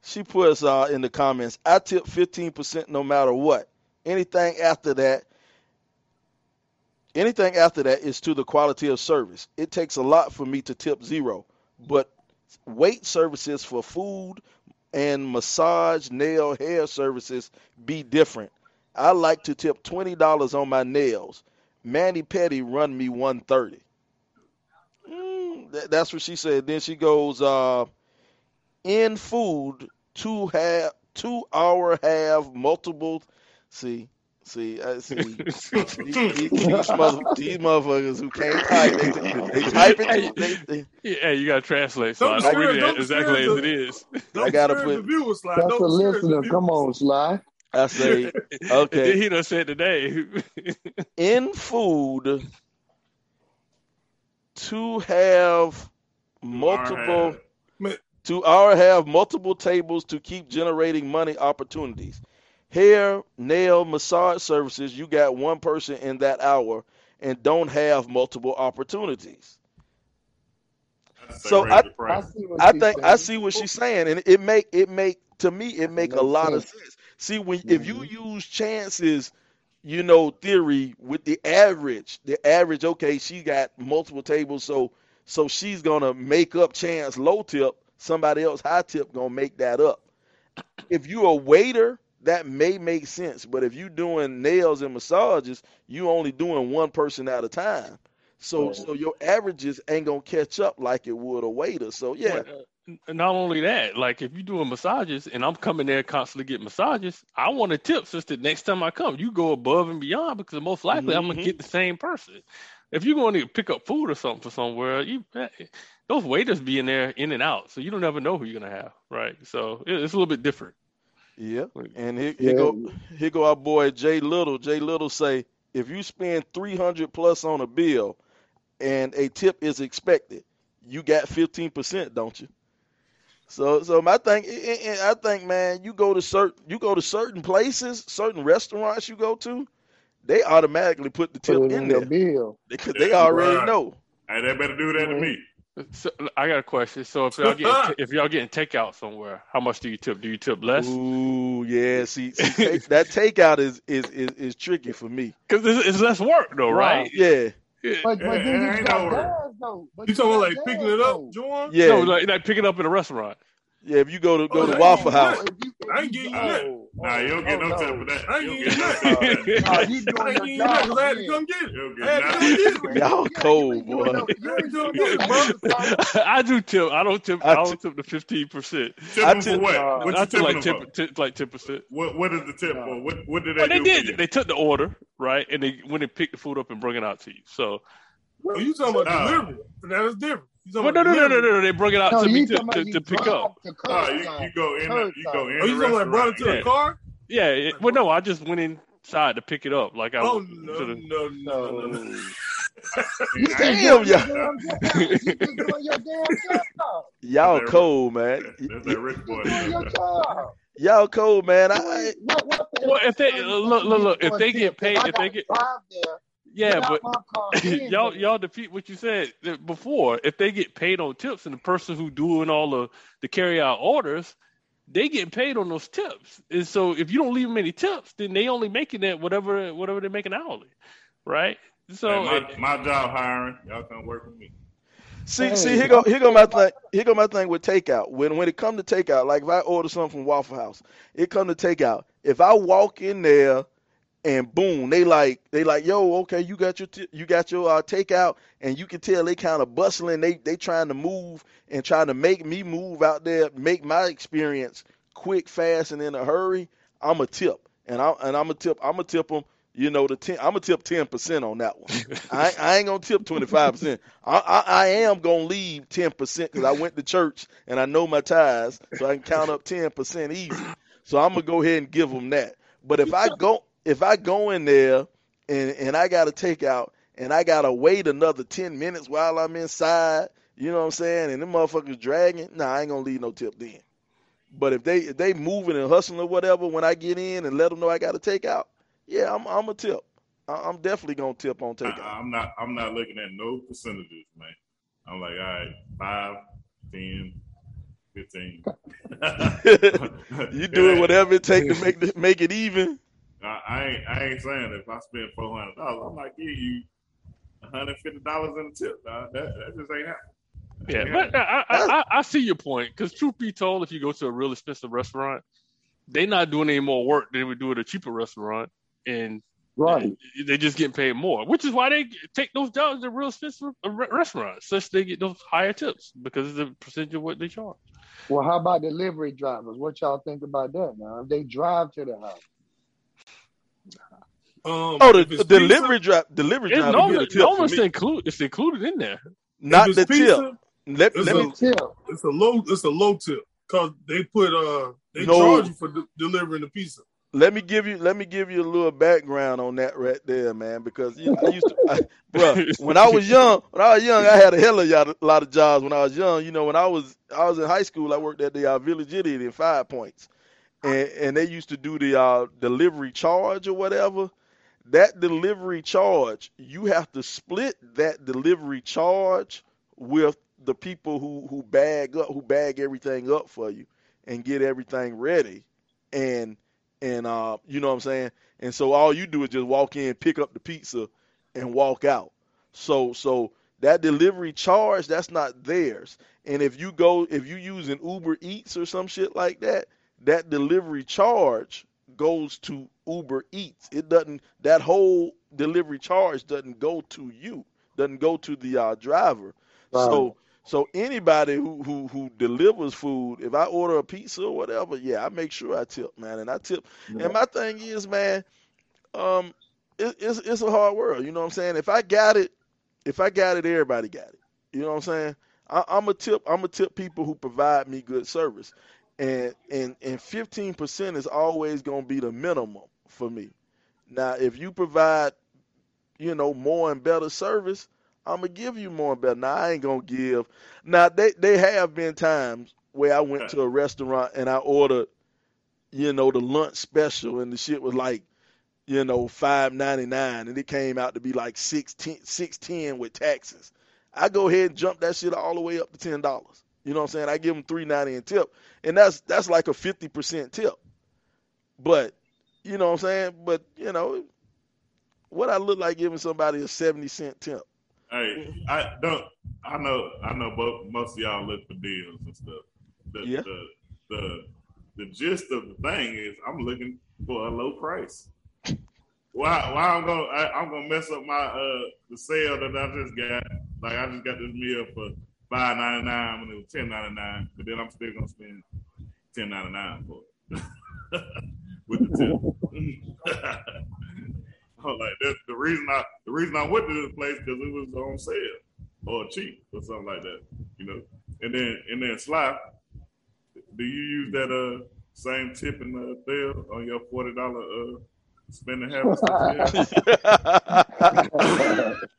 She puts uh in the comments, I tip fifteen percent no matter what. Anything after that, anything after that is to the quality of service. It takes a lot for me to tip zero, but wait services for food and massage, nail, hair services be different. I like to tip twenty dollars on my nails. mani-pedi run me one thirty. Mm, that's what she said. Then she goes, uh, in food, two half, two hour have multiple. See, see, I see. these, these, these, mother, these motherfuckers who can't type, they, they type it. They, they, yeah, you gotta translate. So Don't I'm reading it exactly don't as it is. I gotta put- the viewers, Sly. That's Don't a discourage the listener. Come on, Sly. I say, okay. then he done said today. in food to have multiple have. To our have multiple tables to keep generating money opportunities. Hair, nail, massage services, you got one person in that hour and don't have multiple opportunities. So I- I price. see what I she's think I see what she's saying, and it make it make to me it make a Makes lot of sense. sense. See, when if you mm-hmm. use chances, you know, theory with the average, the average, okay, she got multiple tables, so so she's gonna make up chance low tip. Somebody else high tip gonna make that up. If you're a waiter, that may make sense, but if you're doing nails and massages, you only doing one person at a time. So Right. so your averages ain't gonna catch up like it would a waiter. So yeah. But, uh, not only that, like if you're doing massages and I'm coming there constantly getting massages, I want a tip since the next time I come, you go above and beyond because most likely I'm Mhm. gonna get the same person. If you're going to pick up food or something for somewhere, you eh, those waiters be in there in and out, so you don't ever know who you're gonna have, right? So it, it's a little bit different. Yeah, and here, here Yeah. go here go our boy Jay Little. Jay Little say if you spend three hundred plus on a bill, and a tip is expected, you got fifteen percent, don't you? So so my thing, and- and I think man, you go to certain you go to certain places, certain restaurants you go to, they automatically put the tip it in in there bill. because they already Right. know. Hey, they better do that to me. So, I got a question. So if y'all getting if y'all getting takeout somewhere, how much do you tip? Do you tip less? Ooh, yeah. See, see take, that takeout is, is is is tricky for me. Because it's, it's less work though, right? Yeah, Yeah. But, but then you ain't got no work. gas though. But You talking about like picking it up, though. Jordan? yeah, No, like, like pick it up in a restaurant. yeah. If you go to go Oh, to Waffle. House, If you- if I ain't you- getting you that. Nah, you don't get oh, no tip for that. I ain't You don't getting get no tip for that. Nah, you I doing ain't your getting you that job. 'cause I had to come get it. You don't get to nothing. come get it. Yeah, Y'all cold, ain't boy. You ain't doing Yeah, bro. I do tip. I don't tip. I I don't tip- tip the fifteen percent. Tip them for what? Nah. What I you tip tipping like them ten, for? tip, like ten percent. What What is the tip for? What What did they But they did. for you? They took the order, right, and they went and picked the food up and brought it out to you. So, Oh, you talking about Nah. delivery? That is different. You but no, no, no, no, no, no. They brought it out No, to me to, to, to pick up. to Oh, you, you go in. The, you go in Oh, the you talking about brought it to restaurant. the car? Yeah, it, well, no, I just went inside to pick it up. Like I Oh no, to no, the, no, no, no. No. You Damn, doing your yeah. damn. You just doing your damn y'all cold, man. That's, that's that rich boy. You doing your job. Y'all cold, man. I, You I ain't- what- what the Well, if they- look, look, look, if they get paid- If they get- there, yeah, get but car, y'all y'all defeat what you said uh, before. If they get paid on tips, and the person who doing all the the carry out orders, they get paid on those tips. And so if you don't leave them any tips, then they only making that whatever whatever they're making hourly, right? So Hey, my, my job hiring. Y'all come work with me. see, Hey, see. Here go, here go my thing. Here go my thing with takeout. When when it come to takeout, like if I order something from Waffle House, it come to takeout. If I walk in there and boom, they like they like, yo, okay, you got your t- you got your uh, takeout, and you can tell they kind of bustling. They they trying to move and trying to make me move out there, make my experience quick, fast, and in a hurry. I'm a tip, and I and I'm a tip. I'm a tip them. You know the ten. I'm gonna tip ten percent on that one. I, I ain't gonna tip twenty five percent. I, I am gonna leave ten percent because I went to church and I know my tithes, so I can count up ten percent easy. So I'm gonna go ahead and give them that. But if I go if I go in there and and I gotta take out and I gotta wait another ten minutes while I'm inside, you know what I'm saying? And them motherfuckers dragging, nah, I ain't gonna leave no tip then. But if they if they moving and hustling or whatever, when I get in and let them know I gotta take out, yeah, I'm I'm a tip. I'm definitely gonna tip on I, takeout. I'm not. I'm not looking at no percentages, man. I'm like, all right, five, ten, fifteen. you do it whatever it take to make the, make it even. I, I ain't. I ain't saying if I spend four hundred dollars, I'm like, give you one hundred fifty dollars in a tip. Dog. That that just ain't happening. That Yeah, ain't but happening. I, I, I, I see your point. Because truth be told, if you go to a real expensive restaurant, they're not doing any more work than they would do at a cheaper restaurant, and Right. they just getting paid more. Which is why they take those jobs at real expensive uh, restaurants, such they get those higher tips because of the percentage of what they charge. Well, how about delivery drivers? What y'all think about that now? If they drive to the house. Um, Oh, the, the delivery pizza, drive delivery It's driver no, get a tip no for one's included. It's included in there. Not the it's tip. Let, It's let a- me It's a tip. It's a low. It's a low tip because they put uh they No. charge you for de- delivering the pizza. let me give you let me give you a little background on that right there, man. Because you know, I used to, I, bruh, when I was young, when I was young, I had a hell of a lot of jobs. When I was young, you know, when I was I was in high school, I worked at the uh, Village Idiot in Five Points, and and they used to do the uh, delivery charge or whatever. That delivery charge, you have to split that delivery charge with the people who who bag up who bag everything up for you and get everything ready. And and uh you know what I'm saying? And so all you do is just walk in pick up the pizza and walk out. So so that delivery charge that's not theirs. And if you go if you use an Uber Eats or some shit like that that delivery charge goes to Uber Eats it doesn't that whole delivery charge doesn't go to you doesn't go to the uh, driver so so anybody who, who who delivers food, if I order a pizza or whatever, yeah, I make sure I tip, man, and I tip. And my thing is, man, um, it, it's it's a hard world. You know what I'm saying? If I got it, If I got it, everybody got it. You know what I'm saying? I, I'm a tip. I'm a tip people who provide me good service, and and and 15% is always gonna be the minimum for me. Now, if you provide, you know, more and better service, I'm gonna give you more and better. Now, I ain't gonna give. Now, they they have been times where I went to a restaurant and I ordered, you know, the lunch special, and the shit was like, you know, five ninety nine, and it came out to be like six ten, six ten with taxes. I go ahead and jump that shit all the way up to ten dollars. You know what I'm saying? I give them three ninety in tip, and that's that's like a fifty percent tip. But you know what I'm saying? But you know, what I look like giving somebody a seventy cent tip. Hey, I don't. I know. I know. Both most of y'all look for deals and stuff. The, Yeah. the the the gist of the thing is, I'm looking for a low price. Why? Why I'm gonna I, I'm gonna mess up my uh the sale that I just got. Like I just got this meal for five ninety nine when it was ten ninety nine, but then I'm still gonna spend ten ninety nine for it with the tip. I'm like that's the reason I the reason I went to this place because it was on sale or cheap or something like that, you know. And then and then Sly, do you use that uh same tip in the bill on your forty dollar uh spending habits?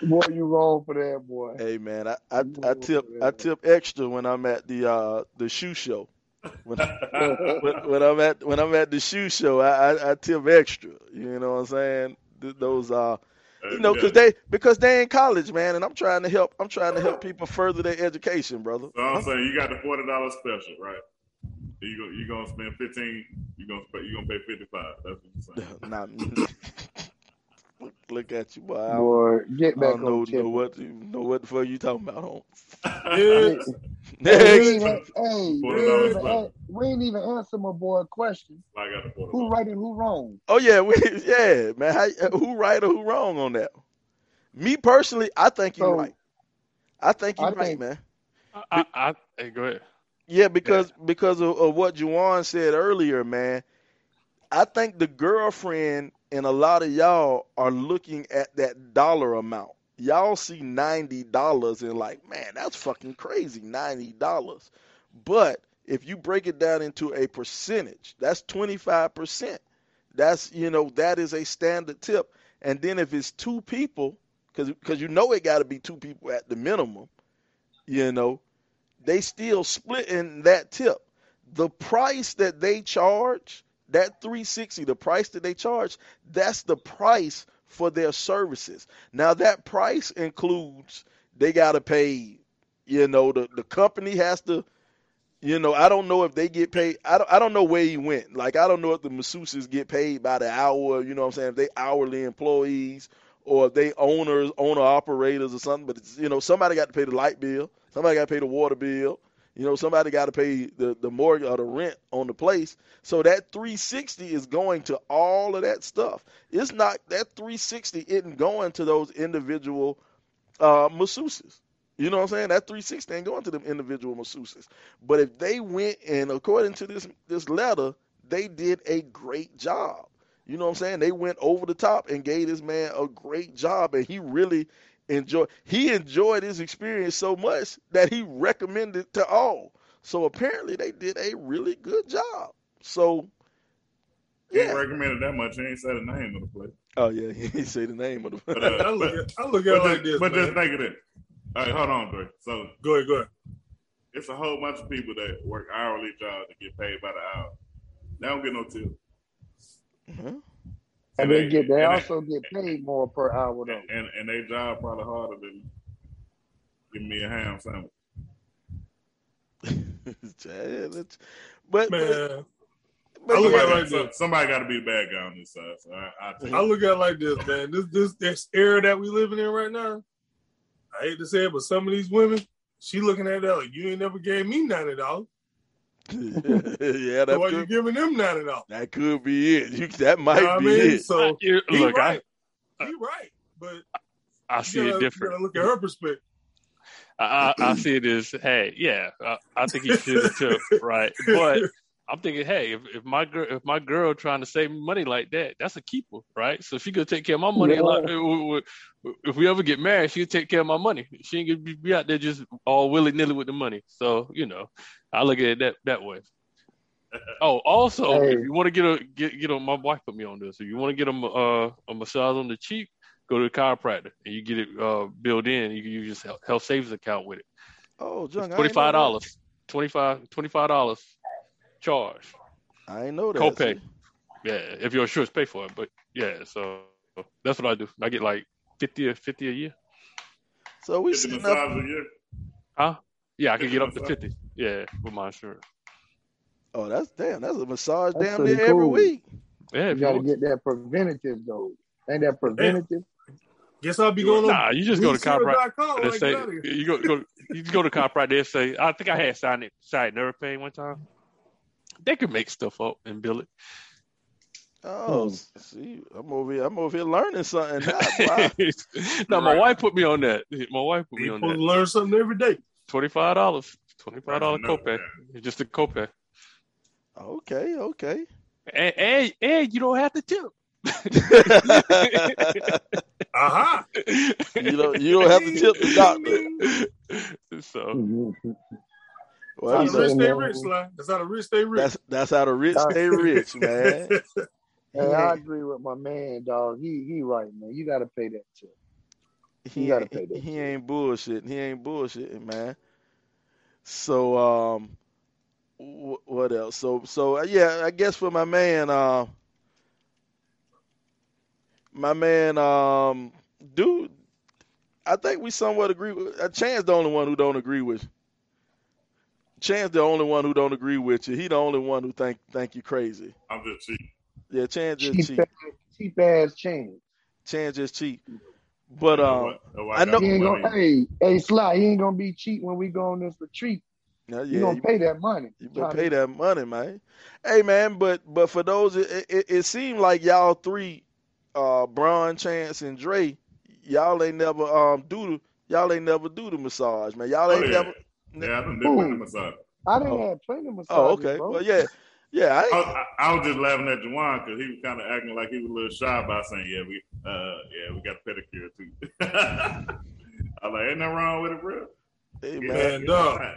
that boy, you wrong for that, boy. Hey man, I, I, I tip I tip extra when I'm at the uh the shoe show. When, when, when I'm at when I'm at the shoe show, I, I, I tip extra. You know what I'm saying? Th- Those uh you know because they because they in college, man, and I'm trying to help I'm trying to help people further their education, brother. So I'm saying you got the forty dollar special, right? You go you gonna spend fifteen. You gonna you gonna pay fifty five. That's what you're saying. Not, look, look at you, boy. I don't, Boy, get I don't know, on tip. know what you know what the fuck you talking about. Home. Yeah. Hey, we Next. ain't, hey, we ain't, even, special. an- we ain't even answer my boy a question. I got the Who right and who wrong? Oh yeah, we, yeah, man. How, who right or who wrong on that? Me personally, I think you're So, right. I think you're I right, think- man. I, I, I hey, go ahead. Yeah, because because of, of what Juwan said earlier, man. I think the girlfriend and a lot of y'all are looking at that dollar amount. Y'all see ninety dollars and like, man, that's fucking crazy, ninety dollars. But if you break it down into a percentage, that's twenty five percent. That's you know that is a standard tip. And then if it's two people, because you know it got to be two people at the minimum, you know, they still splitting that tip. The price that they charge, that 360, the price that they charge, that's the price for their services. Now that price includes they got to pay, you know, the the company has to you know, I don't know if they get paid. I don't, I don't know where he went. Like, I don't know if the masseuses get paid by the hour, you know what I'm saying? If they hourly employees or if they owners, owner operators or something. But, you know, somebody got to pay the light bill. Somebody got to pay the water bill. You know, somebody got to pay the, the mortgage or the rent on the place. So that 360 is going to all of that stuff. It's not, that 360 isn't going to those individual uh, masseuses. You know what I'm saying? That 360 ain't going to them individual masseuses. But if they went and according to this this letter, they did a great job. You know what I'm saying? They went over the top and gave this man a great job and he really enjoyed he enjoyed his experience so much that he recommended to all. So apparently they did a really good job. So He recommended that much. He ain't said the name of the place. Oh yeah, he didn't say the name of the But, I uh, look at, I look at it like just, this, but just think of this. All right, hold on, Dre. So Go ahead, go ahead. it's a whole bunch of people that work hourly jobs to get paid by the hour. They don't get no tip. Mhm. And they get they and also get paid more per hour though. and and their job probably harder than giving me a ham sandwich. But, but, Man, but I look at Somebody, like this. somebody got to be the bad guy on this side. So I, I I look at it like this, man. This this this era that we living in right now. I hate to say it, but some of these women, she looking at that like you ain't never gave me ninety dollars. Yeah, So that why you could, giving them at all? that could be it. You, that You might know what I be mean? it. So You- he look, right. he right. But I, I see gotta, it different. gotta look at her perspective. I, I I see it as, hey, yeah, I, I think he should have took right, but I'm thinking, hey, if, if my girl if my girl trying to save money like that, that's a keeper, right? So if she could take care of my money. Yeah. Like, if we ever get married, she'll take care of my money. She ain't gonna be, be out there just all willy nilly with the money. So you know, I look at it that that way. Oh, also, Hey. if you want to get a get get on, my wife put me on this. If you want to get a uh, a massage on the cheap, go to the chiropractor and you get it uh, built in. You can use your health- health savings account with it. Oh, Junk, I Twenty ain't know five that. dollars. 25 dollars charge. I ain't know that. Copay. see. Yeah, if your insurance pay for it. But yeah, so that's what I do. I get like 50 or 50 a year. So we Fifty sitting up. a year. Huh? Yeah, I can get up to massage? 50. Yeah, with my insurance. Oh, that's damn. That's a massage That's damn pretty near every week. Yeah, You got to want. get that preventative though. Ain't that preventative? Guess I'll be going on. Nah, you just go to chiropractor. BlueShield.com They I say get out of here. you go go you go to chiropractor. They say I think I had sciatic sciatic nerve pain one time. They could make stuff up and bill it. Oh, Hmm. see, I'm over here. I'm over here learning something. Now. Wow. no, my Right. wife put me on that. My wife put me You're on that. learn something every day. Twenty five dollars. Twenty five dollar No, copay. Just a copay. okay, okay. And, and and you don't have to tip. Aha. Uh-huh. you don't. You don't have to tip the doctor. so. Well, That's how the rich stay rich, Sly. That's how the rich stay rich. that's that's how the rich stay rich, man. Hey, I agree with my man, dog. He he right, man. You got to pay that too. He gotta pay that he shit. ain't bullshitting. He ain't bullshitting, man. So um, wh- what else? So so uh, yeah, I guess for my man, uh, my man, um, dude, I think we somewhat agree. With, uh, Chance the only one who don't agree with. You. Chance the only one who don't agree with you. He the only one who think think you crazy. I'm just cheap. Yeah, Chance just Cheap cheap. ass, cheap ass change. Chance just cheap. But That's um, why- that's I know- He ain't gonna. Hey, hey, Sly. He ain't gonna be cheap when we go on this retreat. yeah, You yeah, gonna you- pay that money. You better pay that money, man. Hey, man, but but for those, it, it, it seemed like y'all three, uh, Bron, Chance, and Dre, y'all ain't never um do the y'all ain't never do the massage, man. Y'all Oh, ain't yeah. never. Yeah, I done did plenty Ooh. massage. I didn't Oh. have plenty of massages, Oh, okay. bro. Well, yeah, yeah. I I, I, I was just laughing at Juwan because he was kind of acting like he was a little shy about saying, "Yeah, we, uh, yeah, we got a pedicure too." I was like, "Ain't nothing wrong with it, bro." hey, Get man. that- Man, get dog. that.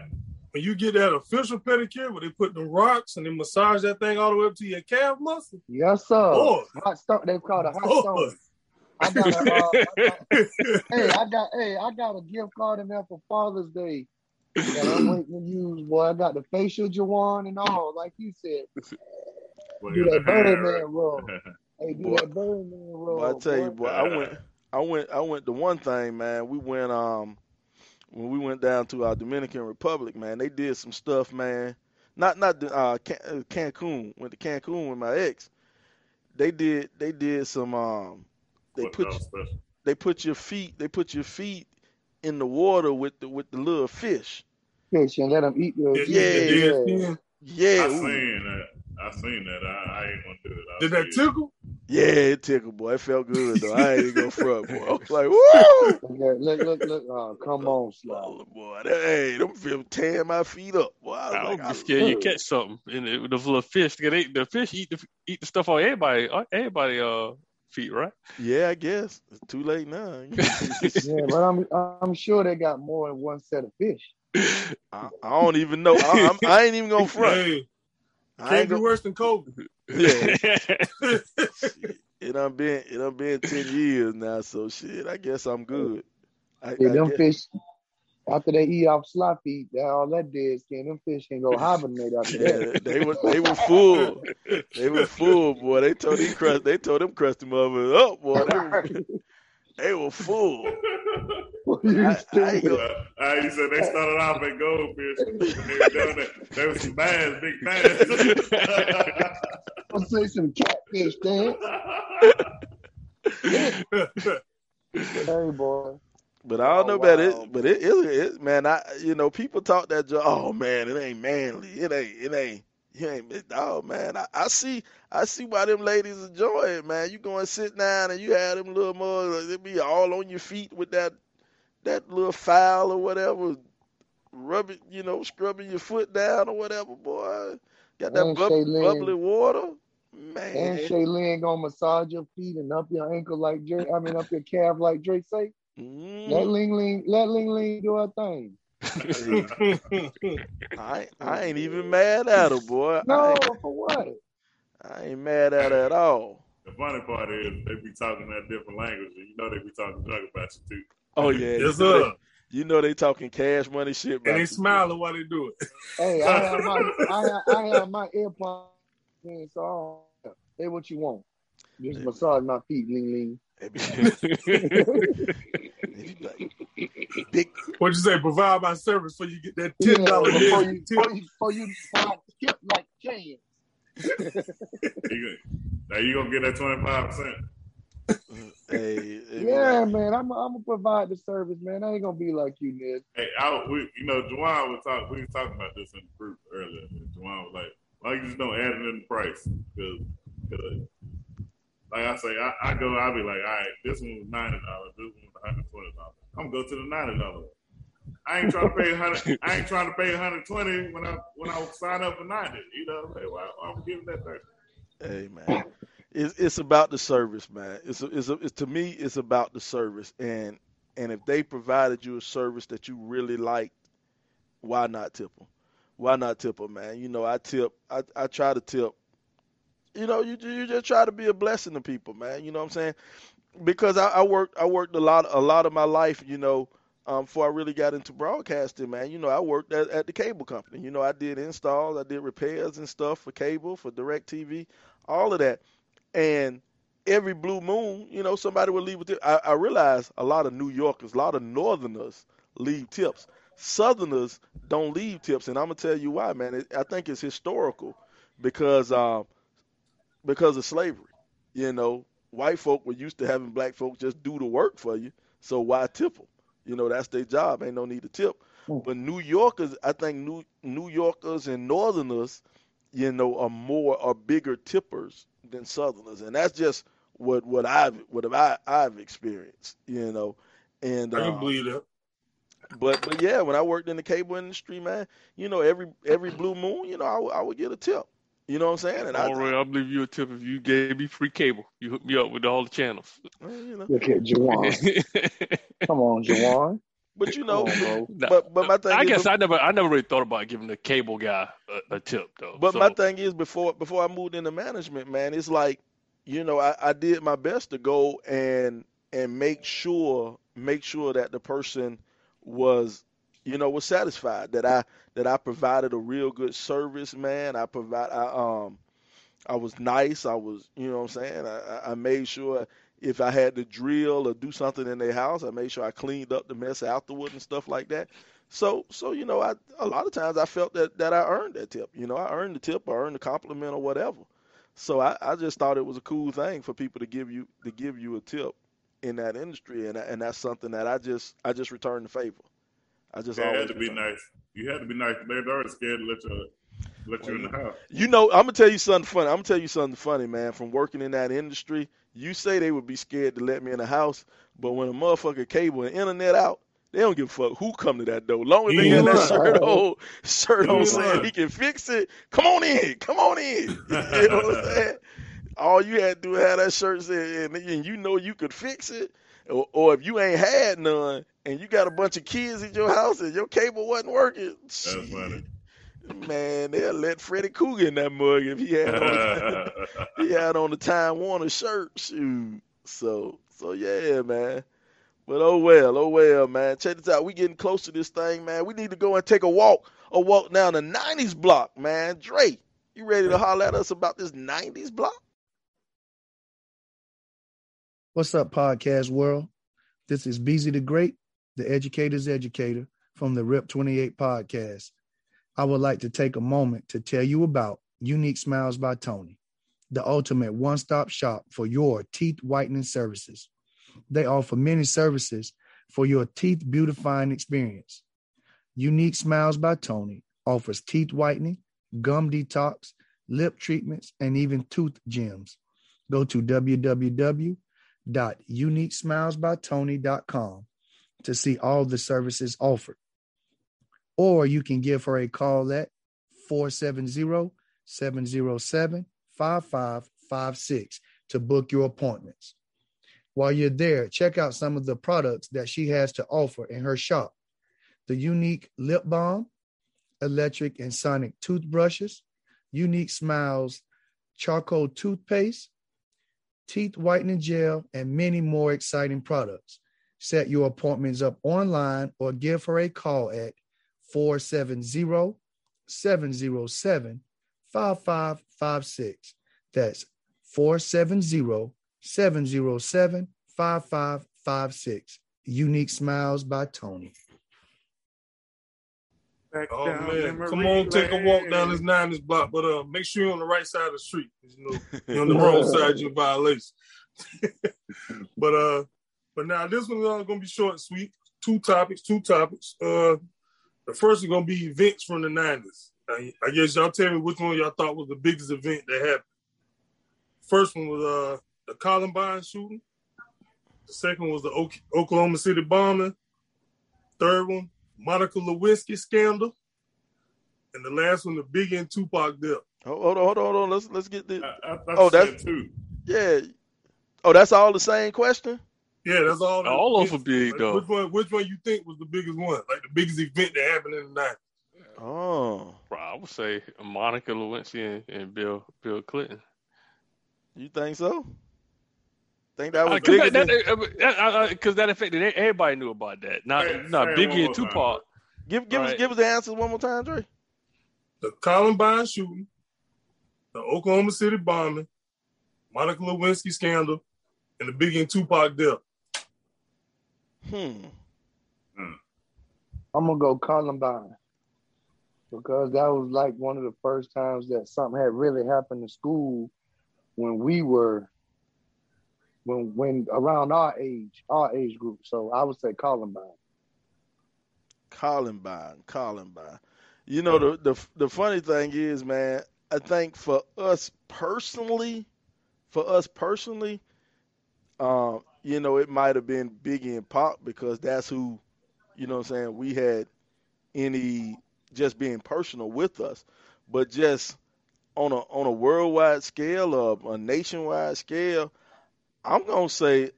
when you get that official pedicure where they put the rocks and they massage that thing all the way up to your calf muscle. Yes, sir. Boy. Hot stone. They call it hot Boy. stone. I got a, uh, I got, hey, I got, hey, I got a gift card in there for Father's Day that I'm waiting to use. Boy, I got the facial Jawan and all, like you said. Well, Do that the hair, Birdman roll. Hey, do Boy. that Birdman roll. Boy, I tell you, boy. boy, I went, I went, I went to one thing, man. We went, um, when we went down to our Dominican Republic, man. They did some stuff, man. Not, not the uh, Can- uh, Cancun. Went to Cancun with my ex. They did, they did some, um, they What put, else special? they put your feet, they put your feet in the water with the with the little fish. Fish and let them eat your. Did- Yeah, did yeah. Yeah, I ooh. seen that. I seen that. I, I ain't gonna do it. I Did that see it. tickle? yeah, it tickled, boy. It felt good though. I ain't even gonna front, boy. I was like, woo! Look, look, look, look. Oh, come on, Sly. Oh, boy, that, hey, them feel tearing my feet up. Boy, I was I like, would I be scared you catch something and it, those little fish. They, the fish eat the eat the stuff on everybody on everybody uh feet, right? Yeah, I guess it's too late now. Yeah, but I'm, I'm sure they got more than one set of fish. I, I don't even know. I, I'm, I ain't even gonna front. Hey, I ain't can't be gonna, worse than Kobe. yeah, it done been it done been ten years now. So shit, I guess I'm good. I, Yeah, I them guess- fish, after they eat off Sly feet, that all that dead skin, them fish can go hibernate after that. Yeah, they were they were full. They were full, boy. They told these crust. They told them crusty motherfuckers up, boy. They were, they were full. You I- I ain't stupid. gonna- you said they started off at goldfish. They were done, they, they was some bass, big bass. I'll say some catfish, Dan. Hey, boy. But I don't Oh, know about wow. it. But it is, it, man. I you know people talk that. jo- Oh man, it ain't manly. It ain't. It ain't. You ain't. Oh man, I, I see. I see why them ladies enjoy it, man. You go and sit down and you have them little mugs. They be all on your feet with that that little file or whatever, rubbing, you know, scrubbing your foot down or whatever, boy. Got that bub- bubbly water, Man. And. Shaylin gonna massage your feet and up your ankle like Drake. I mean, up your calf like Drake say. Mm, Let Ling Ling, let Ling Ling do her thing. I I ain't even mad at her, boy. I No, ain't, for what? I ain't mad at her at all. The funny part is they be talking that different language, and you know they be talking junk about you too. Oh yeah, yes, you know sir. they, you know they talking cash money shit. And they you. smiling while they do it. Hey, I have my, I have, I have my earpods in, so I say what you want. Just massage my feet, Ling Ling. They be- they be like, Big What you say? Provide my service so you get that ten dollar before you, tip. before you, before you, before I skip like can. You gonna- now you gonna get that twenty five percent. hey, Yeah, like, man, I'm, I'm gonna provide the service, man. I ain't gonna be like you, Ned. Hey, I, we, you know, Juwan was talking. We was talking about this in the group earlier. And Juwan was like, "Why you just don't add it in the price?" Because, like I say, I, I go, I'll be like, "All right, this one was ninety dollars. This one was one hundred twenty dollars. I'm gonna go to the ninety dollars. I ain't trying to pay hundred. I ain't trying to pay hundred twenty when I when I sign up for ninety. You know, why, why I'm giving that thirty? Hey man, it's it's about the service, man. It's a, it's, a, it's to me, it's about the service, and and if they provided you a service that you really liked, why not tip them? Why not tip them, man? You know, I tip, I I try to tip. You know, you you just try to be a blessing to people, man. You know what I'm saying? Because I, I worked I worked a lot a lot of my life, you know, um, before I really got into broadcasting, man. You know, I worked at, at the cable company. You know, I did installs, I did repairs and stuff for cable, for DirecTV, all of that. And every blue moon, you know, somebody would leave with it. I, I realize a lot of New Yorkers, a lot of Northerners leave tips. Southerners don't leave tips, and I'm gonna tell you why, man. It, I think it's historical because um, because of slavery. You know, white folk were used to having black folks just do the work for you, so why tip them? You know, that's their job. Ain't no need to tip. Mm. But New Yorkers, I think New New Yorkers and Northerners, you know, are more are bigger tippers than Southerners, and that's just what what I've what I I've experienced. You know, and I can uh, believe that. but but yeah, when I worked in the cable industry, man, you know, every every blue moon, you know, I, I would get a tip. You know what I'm saying? And I, All right, I'll believe you a tip if you gave me free cable. You hooked me up with all the channels. well, you know, Look at Jawan. Come on, Jawan. but you know, on, but but my thing I is, guess I never, I never really thought about giving the cable guy a, a tip though. But so, my thing is, before before I moved into management, man, it's like, you know, I, I did my best to go and and make sure make sure that the person was, you know, was satisfied that I that I provided a real good service, man. I provide, I um, I was nice. I was, you know, what I'm saying. I, I- made sure if I had to drill or do something in their house, I made sure I cleaned up the mess afterward and stuff like that. So, so you know, I a lot of times I felt that that I earned that tip. You know, I earned the tip, I earned the compliment or whatever. So I, I just thought it was a cool thing for people to give you to give you a tip in that industry, and and that's something that I just I just returned the favor. I just It always had to be return- nice. You had to be nice. They're already scared to let you let you in the house. You know, I'm gonna tell you something funny. I'm gonna tell you something funny, man. From working in that industry, you say they would be scared to let me in the house, but when a motherfucker cable and internet out, they don't give a fuck who come to that door. Long as they got that shirt on, shirt on Yeah. saying he can fix it. Come on in, come on in. You know what I'm saying? All you had to do was have that shirt saying, and, and you know you could fix it. Or, or if you ain't had none and you got a bunch of kids in your house and your cable wasn't working, That's funny. Man, they'll let Freddy Krueger in that mug if he had on he had on the Time Warner shirt. Shoot. So so yeah, man. But oh well, oh well, man. Check this out. We getting close to this thing, man. We need to go and take a walk, a walk down the '90s block, man. Dre, you ready to holler at us about this '90s block? What's up, podcast world? This is Beezy the Great, the educator's educator from the RIP 28 podcast. I would like to take a moment to tell you about Unique Smiles by Tony, the ultimate one stop shop for your teeth whitening services. They offer many services for your teeth beautifying experience. Unique Smiles by Tony offers teeth whitening, gum detox, lip treatments, and even tooth gems. Go to www www.uniquesmilesbytony.com to see all the services offered. Or you can give her a call at 470 707 5556 to book your appointments. While you're there, check out some of the products that she has to offer in her shop the unique lip balm, electric and sonic toothbrushes, unique smiles, charcoal toothpaste, teeth whitening gel, and many more exciting products. Set your appointments up online or give her a call at 470 707 5556. That's 470 707 5556. Unique Smiles by Tony. Back Oh down man, come on, take a walk down lane. this Niners block, but uh, make sure you're on the right side of the street. You know, you're on the wrong side, you're violation. but uh, but now this one's uh, gonna be short and sweet. Two topics, two topics. Uh, the first is gonna be events from the Niners. I, I guess y'all tell me which one y'all thought was the biggest event that happened. First one was uh the Columbine shooting. The second was the Ok- Oklahoma City bombing. Third one, Monica Lewinsky scandal. And the last one, the Biggie and Tupac death. Hold on, hold on, hold on. Let's let's get this. I, I, I Oh, that's- two. Yeah. Oh, that's all the same question. Yeah, that's all. that- All those were big, like, though. Which one? Which one you think was the biggest one? Like the biggest event that happened in the night? Oh, Bro, I would say Monica Lewinsky and, and Bill Bill Clinton. you think so? Think that was Because bigger that, than- that, uh, uh, 'cause that affected everybody knew about that. Not Say- not say it Biggie one and more time. Tupac. Give give us give us the answers one more time, Dre. The Columbine shooting, the Oklahoma City bombing, Monica Lewinsky scandal, and the Biggie and Tupac death. Hmm. I'm gonna go Columbine because that was like one of the first times that something had really happened in school when we were when when around our age, our age group. So I would say Columbine. Columbine, Columbine. You know the the the funny thing is, man. I think for us personally, for us personally, um, you know, it might have been Biggie and Pop because that's who, you know, what I'm saying we had any just being personal with us, but just on a on a worldwide scale or a nationwide scale, I'm gonna say,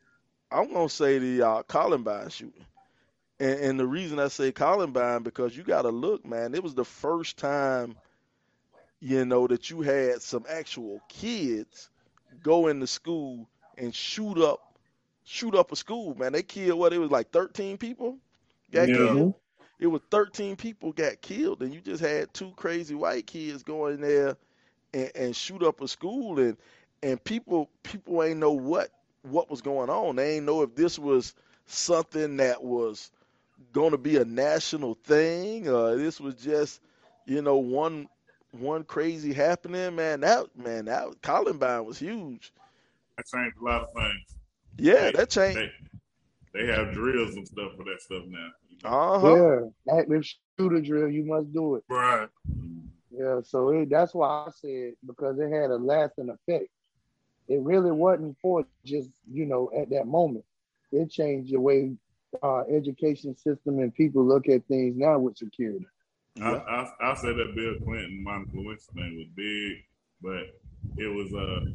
I'm gonna say the uh, Columbine shooting. And, and the reason I say Columbine because you got to look, man. It was the first time, you know, that you had some actual kids go into school and shoot up, shoot up a school. Man, they killed what? It was like 13 people got Yeah. killed. Mm-hmm. It was 13 people got killed, and you just had two crazy white kids go in there and, and shoot up a school, and and people people ain't know what what was going on. They ain't know if this was something that was going to be a national thing or this was just you know one one crazy happening man that man that columbine was huge That changed a lot of things. Yeah that changed They, they have drills and stuff for that stuff now. you know. uh-huh Yeah, active shooter drill. You must do it. Right. Yeah, so it, that's why I said because it had a lasting effect. It really wasn't for just you know at that moment. It changed the way our education system and people look at things now with security. I, I, I said that Bill Clinton, Monica Lewinsky thing was big, but it was uh,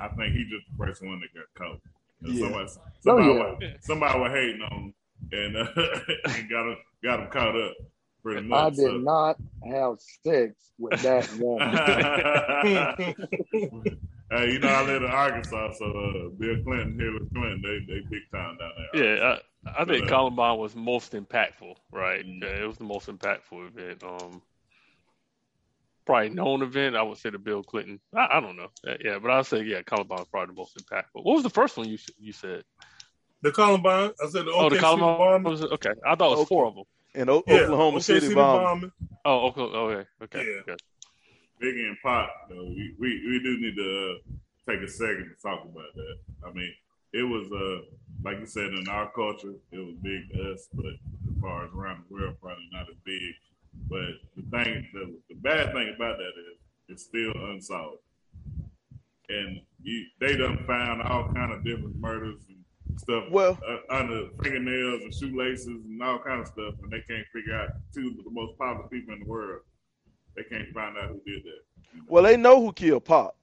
I think he just the first one that got caught. And Yeah. Somebody, somebody, Oh, yeah. was, somebody was hating on him and, uh, and got him got him caught up pretty much, I did so. not have sex with that woman. hey, you know I live in Arkansas, so uh, Bill Clinton, Hillary Clinton, they they big time down there. Yeah, I, I think Uh, Columbine was most impactful, right? Mm. Yeah, it was the most impactful event. Um, probably known event. I would say the Bill Clinton. I, I don't know. Uh, Yeah, but I'll say yeah, Columbine was probably the most impactful. What was the first one you you said? The Columbine. I said the oh, the Columbine bombing. was okay. I thought it was Okay. four of them. and o- Yeah, oklahoma OKC city bomb bombing. Oh, okay. Okay. Okay. Yeah. okay. Biggie and Pop, though, we, we we do need to uh, take a second to talk about that. I mean, it was uh like you said in our culture, it was big to us, but as far as around the world, probably not as big. But the thing, the, the bad thing about that is it's still unsolved, and you, they done found all kind of different murders and stuff well uh, under fingernails and shoelaces and all kind of stuff, and they can't figure out two of the most popular people in the world. they can't find out who did that. Well, they know who killed Pop.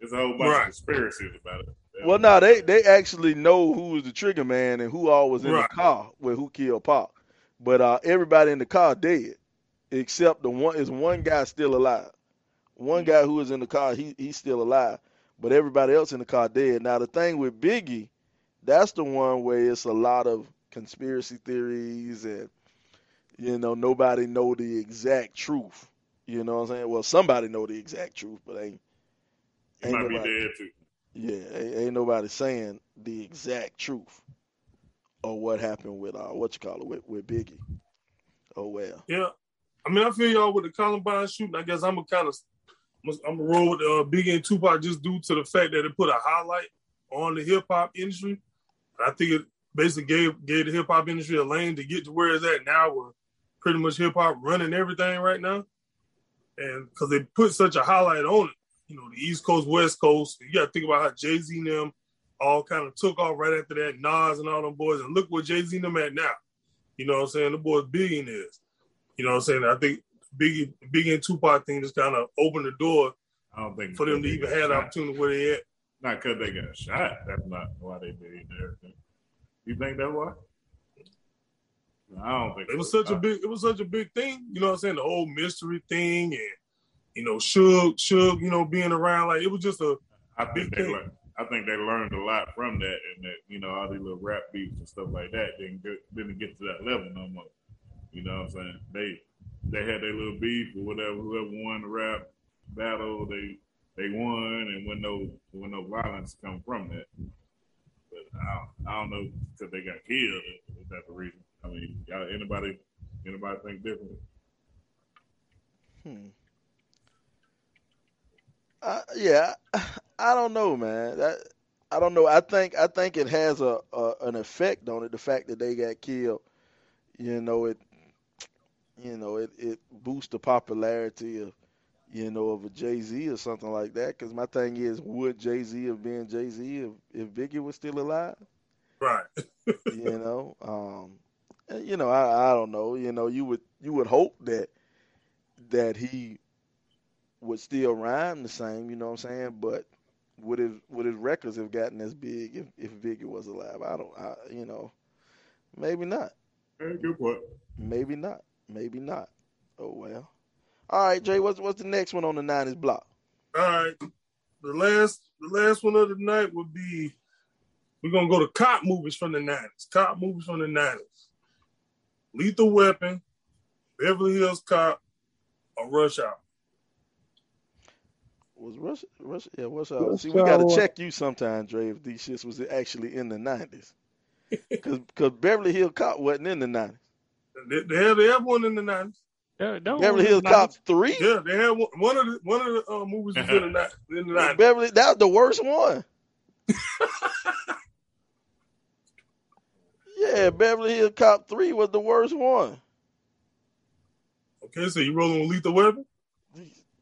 There's a whole bunch Right. of conspiracies about it. They Well, don't- no, they they actually know who was the trigger man and who all was in Right. the car with who killed Pop. But uh, everybody in the car dead, except the one is one guy still alive. One guy who was in the car, he he's still alive, but everybody else in the car dead. Now the thing with Biggie, that's the one where it's a lot of conspiracy theories and you know nobody know the exact truth. You know what I'm saying? Well, somebody know the exact truth, but ain't ain't might be nobody- dead too. yeah, ain't, ain't nobody saying the exact truth or what happened with uh what you call it with, with Biggie. Oh well. Yeah, I mean, I feel y'all with the Columbine shooting. I guess I'm a kind of, I'm a roll with uh, Biggie and Tupac just due to the fact that it put a highlight on the hip hop industry. I think it basically gave gave the hip hop industry a lane to get to where it's at now, where pretty much hip hop running everything right now, and because they put such a highlight on it, you know, the East Coast, West Coast. You got to think about how Jay Z and them all kind of took off right after that, Nas and all them boys, and look where Jay Z and them at now. You know what I'm saying? The boys billionaires. You know what I'm saying? I think Biggie, Biggie and Tupac thing just kind of opened the door I don't think for them to even have the opportunity where they at. Not because they got shot. That's not why they did everything. You think that's why? I don't think It was such a big, it was such a big thing. You know what I'm saying? The whole mystery thing and you know, Suge, Suge, you know, being around like it was just a I think they thing. learned. I think they learned a lot from that, and that you know all these little rap beats and stuff like that didn't get didn't get to that level no more. You know what I'm saying? They they had their little beef or whatever. Whoever won the rap battle, they they won, and when no when no violence come from that. But I don't, I don't know because they got killed. Is that the reason? I mean, y'all, anybody anybody think differently? Hmm. Uh, yeah, I don't know, man. That I don't know. I think I think it has a, a an effect on it. The fact that they got killed, you know, it you know it it boosts the popularity of you know of a Jay Z or something like that. Because my thing is, would Jay Z have been Jay Z if if Biggie was still alive? right. you know um you know I, I don't know you know you would you would hope that that he would still rhyme the same you know what i'm saying but would his would his records have gotten as big if, if Biggie was alive i don't I, you know maybe not Hey, good point. maybe not maybe not oh well all right jay what's what's the next one on the 90s block All right. The last the last one of the night would be we're gonna go to cop movies from the nineties. Cop movies from the nineties. Lethal Weapon, Beverly Hills Cop, or Rush Hour. was Rush, Rush, yeah, what's up? Rush See, we got to Hour. check you sometime, Dre, if these shits was actually in the 90s. Because Beverly Hills Cop wasn't in the 90s. They, they had they have one in the nineties. Yeah, no, Beverly Hills Cop 3? Yeah, they had one, one of the one of the uh, movies was in the in the nineties. Beverly, that was the worst one. yeah, Beverly Hills Cop 3 was the worst one. Okay, so you rolling with Lethal Weapon?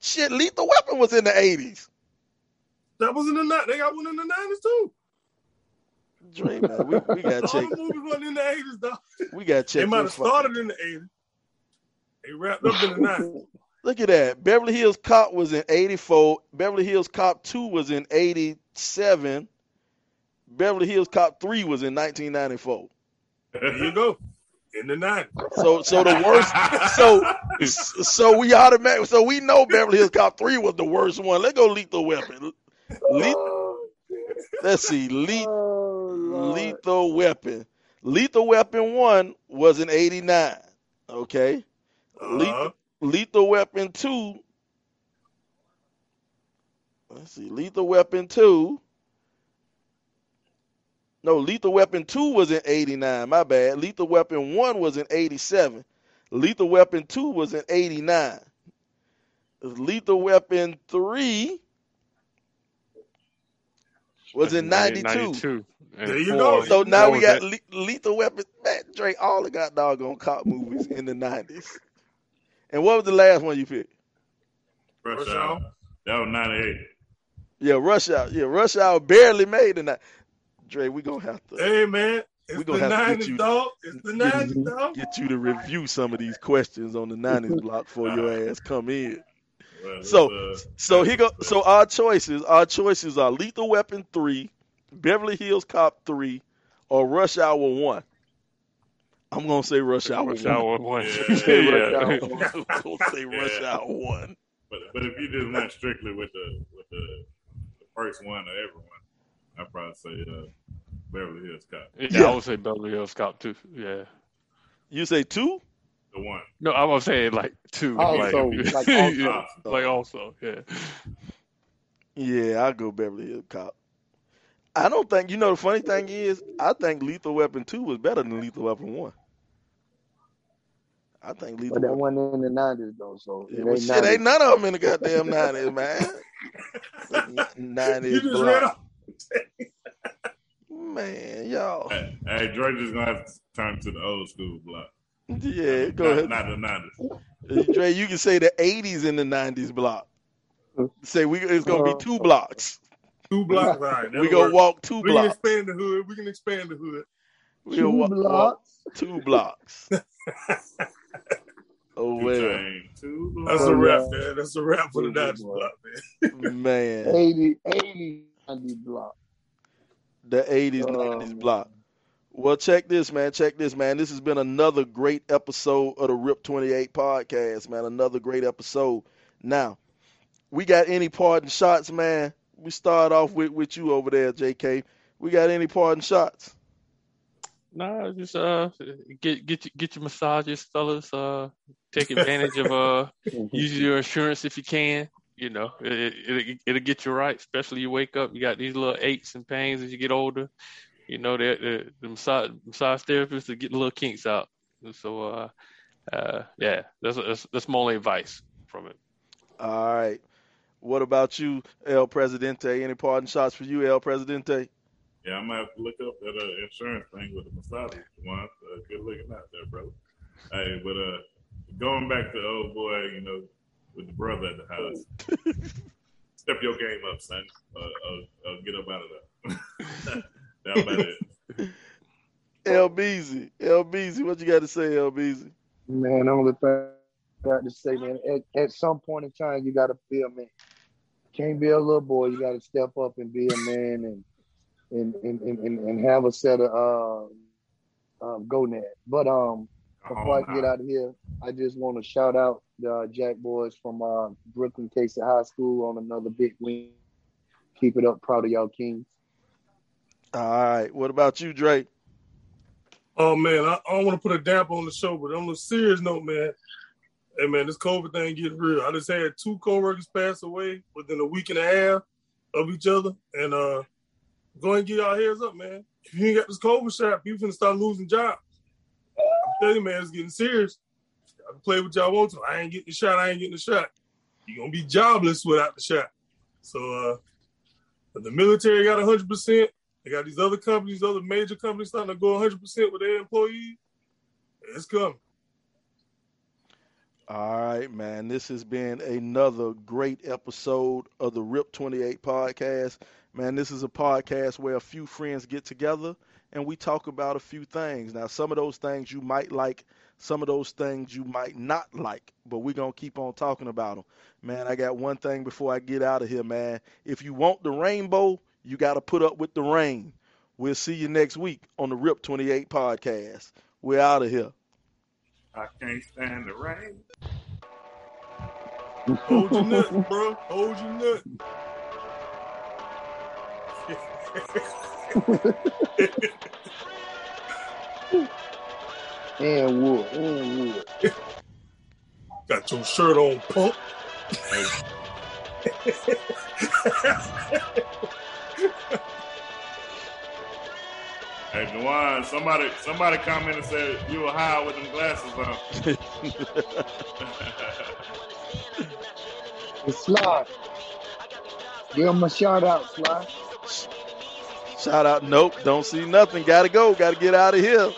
Shit, Lethal Weapon was in the 80s. That was in the night. They got one in the nineties too. Dre, man, we, we got to All the movies wasn't in the eighties, though. We got to They might have started in the eighties. They wrapped up in the nineties. Look at that. Beverly Hills Cop was in 84. Beverly Hills Cop 2 was in 87. Beverly Hills Cop 3 was in 1994. There you go. In the nineties. So so the worst so so we automatic so we know Beverly Hills Cop 3 was the worst one. Let's go Lethal Weapon. Oh, Le- let's see. Le- Oh, Lord. lethal Weapon. Lethal Weapon 1 was in 89. Okay? Lethal Uh-huh. Lethal Weapon 2. Let's see. Lethal Weapon 2. No, Lethal Weapon 2 was in 89. My bad. Lethal Weapon 1 was in 87. Lethal Weapon 2 was in 89. Lethal Weapon 3 was in 92. 92. And There you four- go. So now we got that- Le- Lethal Weapon. Man, Drake, all the got doggone cop movies in the 90s. And what was the last one you picked? Rush Rush Hour. Hour. That was '98. Yeah, Rush Hour. Yeah, Rush Hour barely made the night. Dre, we gonna have to Hey man, it's We gonna have to get nineties, you- dog. It's the nineties, dog. get you to review some of these questions on the 90s block for your ass come in. Well, So uh, so he go so our choices our choices are Lethal Weapon three, Beverly Hills Cop three, or Rush Hour one. I'm gonna say Rush Hour Rush one. Hour one. Yeah. Say Rush Yeah. Hour I'm gonna say Rush Yeah. Hour one. But but if you just went strictly with the with the, the first one or everyone, I'd probably say uh, Beverly Hills Cop, Yeah, Yeah. I would say Beverly Hills Cop too. Yeah. You say two? the one. No, I was saying like two. Also, like, like yeah, also. like also, yeah. Yeah, I'll go Beverly Hills Cop. I don't think you know the funny thing is I think Lethal Weapon two was better than Lethal Weapon one. I think Lethal But that Weapon. one in the nineties though, so it Yeah, well, ain't shit, 90s. ain't none of them in the goddamn nineties, man. You Nineties just block, off. man, y'all. Hey, hey, Dre just gonna have to turn to the old school block. Yeah, go not, ahead. Not the nineties. Uh, Dre, you can say the '80s in the '90s block. Say we it's gonna Uh, be two blocks. Two blocks. All right. We that'll gonna work. walk two We can expand the hood. We can expand the hood. We Two gonna walk, walk blocks. two blocks. oh well, chain, two oh, That's a Oh, wrap, yeah. man. That's a wrap for the Good Dodgers block, man. man, 80, 80, 90 block. the '80s, Oh, '90s man. block. Well, check this, man. Check this, man. This has been another great episode of the Rip 28 podcast, man. Another great episode. Now, we got any parting shots, man? We start off with, with you over there, JK. We got any parting shots? Nah, just uh get get your- get your massages, fellas. Uh, take advantage of uh use your insurance if you can. You know, it, it, it'll, it'll get you right. Especially you wake up, you got these little aches and pains as you get older. You know, the the, the massage massage therapists to get the little kinks out. So, uh, uh, yeah, that's that's, that's my only advice from it. All right. What about you, El Presidente? Any parting shots for you, El Presidente? Yeah, I'm gonna have to look up that uh, insurance thing with the massage one. Uh, good looking out there, brother. Hey, but uh, going back to old boy, you know, with the brother at the house, step your game up, son. Uh, uh, uh, get up out of there. That's about it. El Beezy. El Beezy, what you got to say, El Beezy? Man, only thing I got to say, man, at, at some point in time, you got to feel a man. Can't be a little boy. You got to step up and be a man and and and, and, and, and have a set of uh, um, gonad. But um, before Oh, I get out of here, I just want to shout out the uh, Jack boys from uh, Brooklyn Casey High School on another big win. Keep it up, proud of y'all kings. All right. What about you, Drake? Oh man, I, I don't want to put a damper on the show, but on a serious note, man, hey man, this COVID thing getting real. I just had two coworkers pass away within a week and a half of each other, and uh, go and get y'all heads up, man. If you ain't got this COVID shot, people finna start losing jobs. I'm telling you, man, it's getting serious. I can play what y'all want to. I ain't getting the shot. I ain't getting the shot. You're gonna be jobless without the shot. So uh, the military got 100 percent. They got these other companies, other major companies starting to go 100% with their employees. It's coming. All right, man. This has been another great episode of the RIP 28 podcast. Man, this is a podcast where a few friends get together and we talk about a few things. Now, some of those things you might like, some of those things you might not like, but we're going to keep on talking about them. Man, I got one thing before I get out of here, man. If you want the rainbow, you got to put up with the rain. We'll see you next week on the RIP 28 podcast. We're out of here. I can't stand the rain. Hold your nut, bro. Hold your nut. And wood, and wood. Got your shirt on, punk. Hey, Dewan, somebody somebody commented and said you were high with them glasses on. And Sly. Give him a shout out, Sly. Shout out. Nope. Don't see nothing. Gotta go. Gotta get out of here.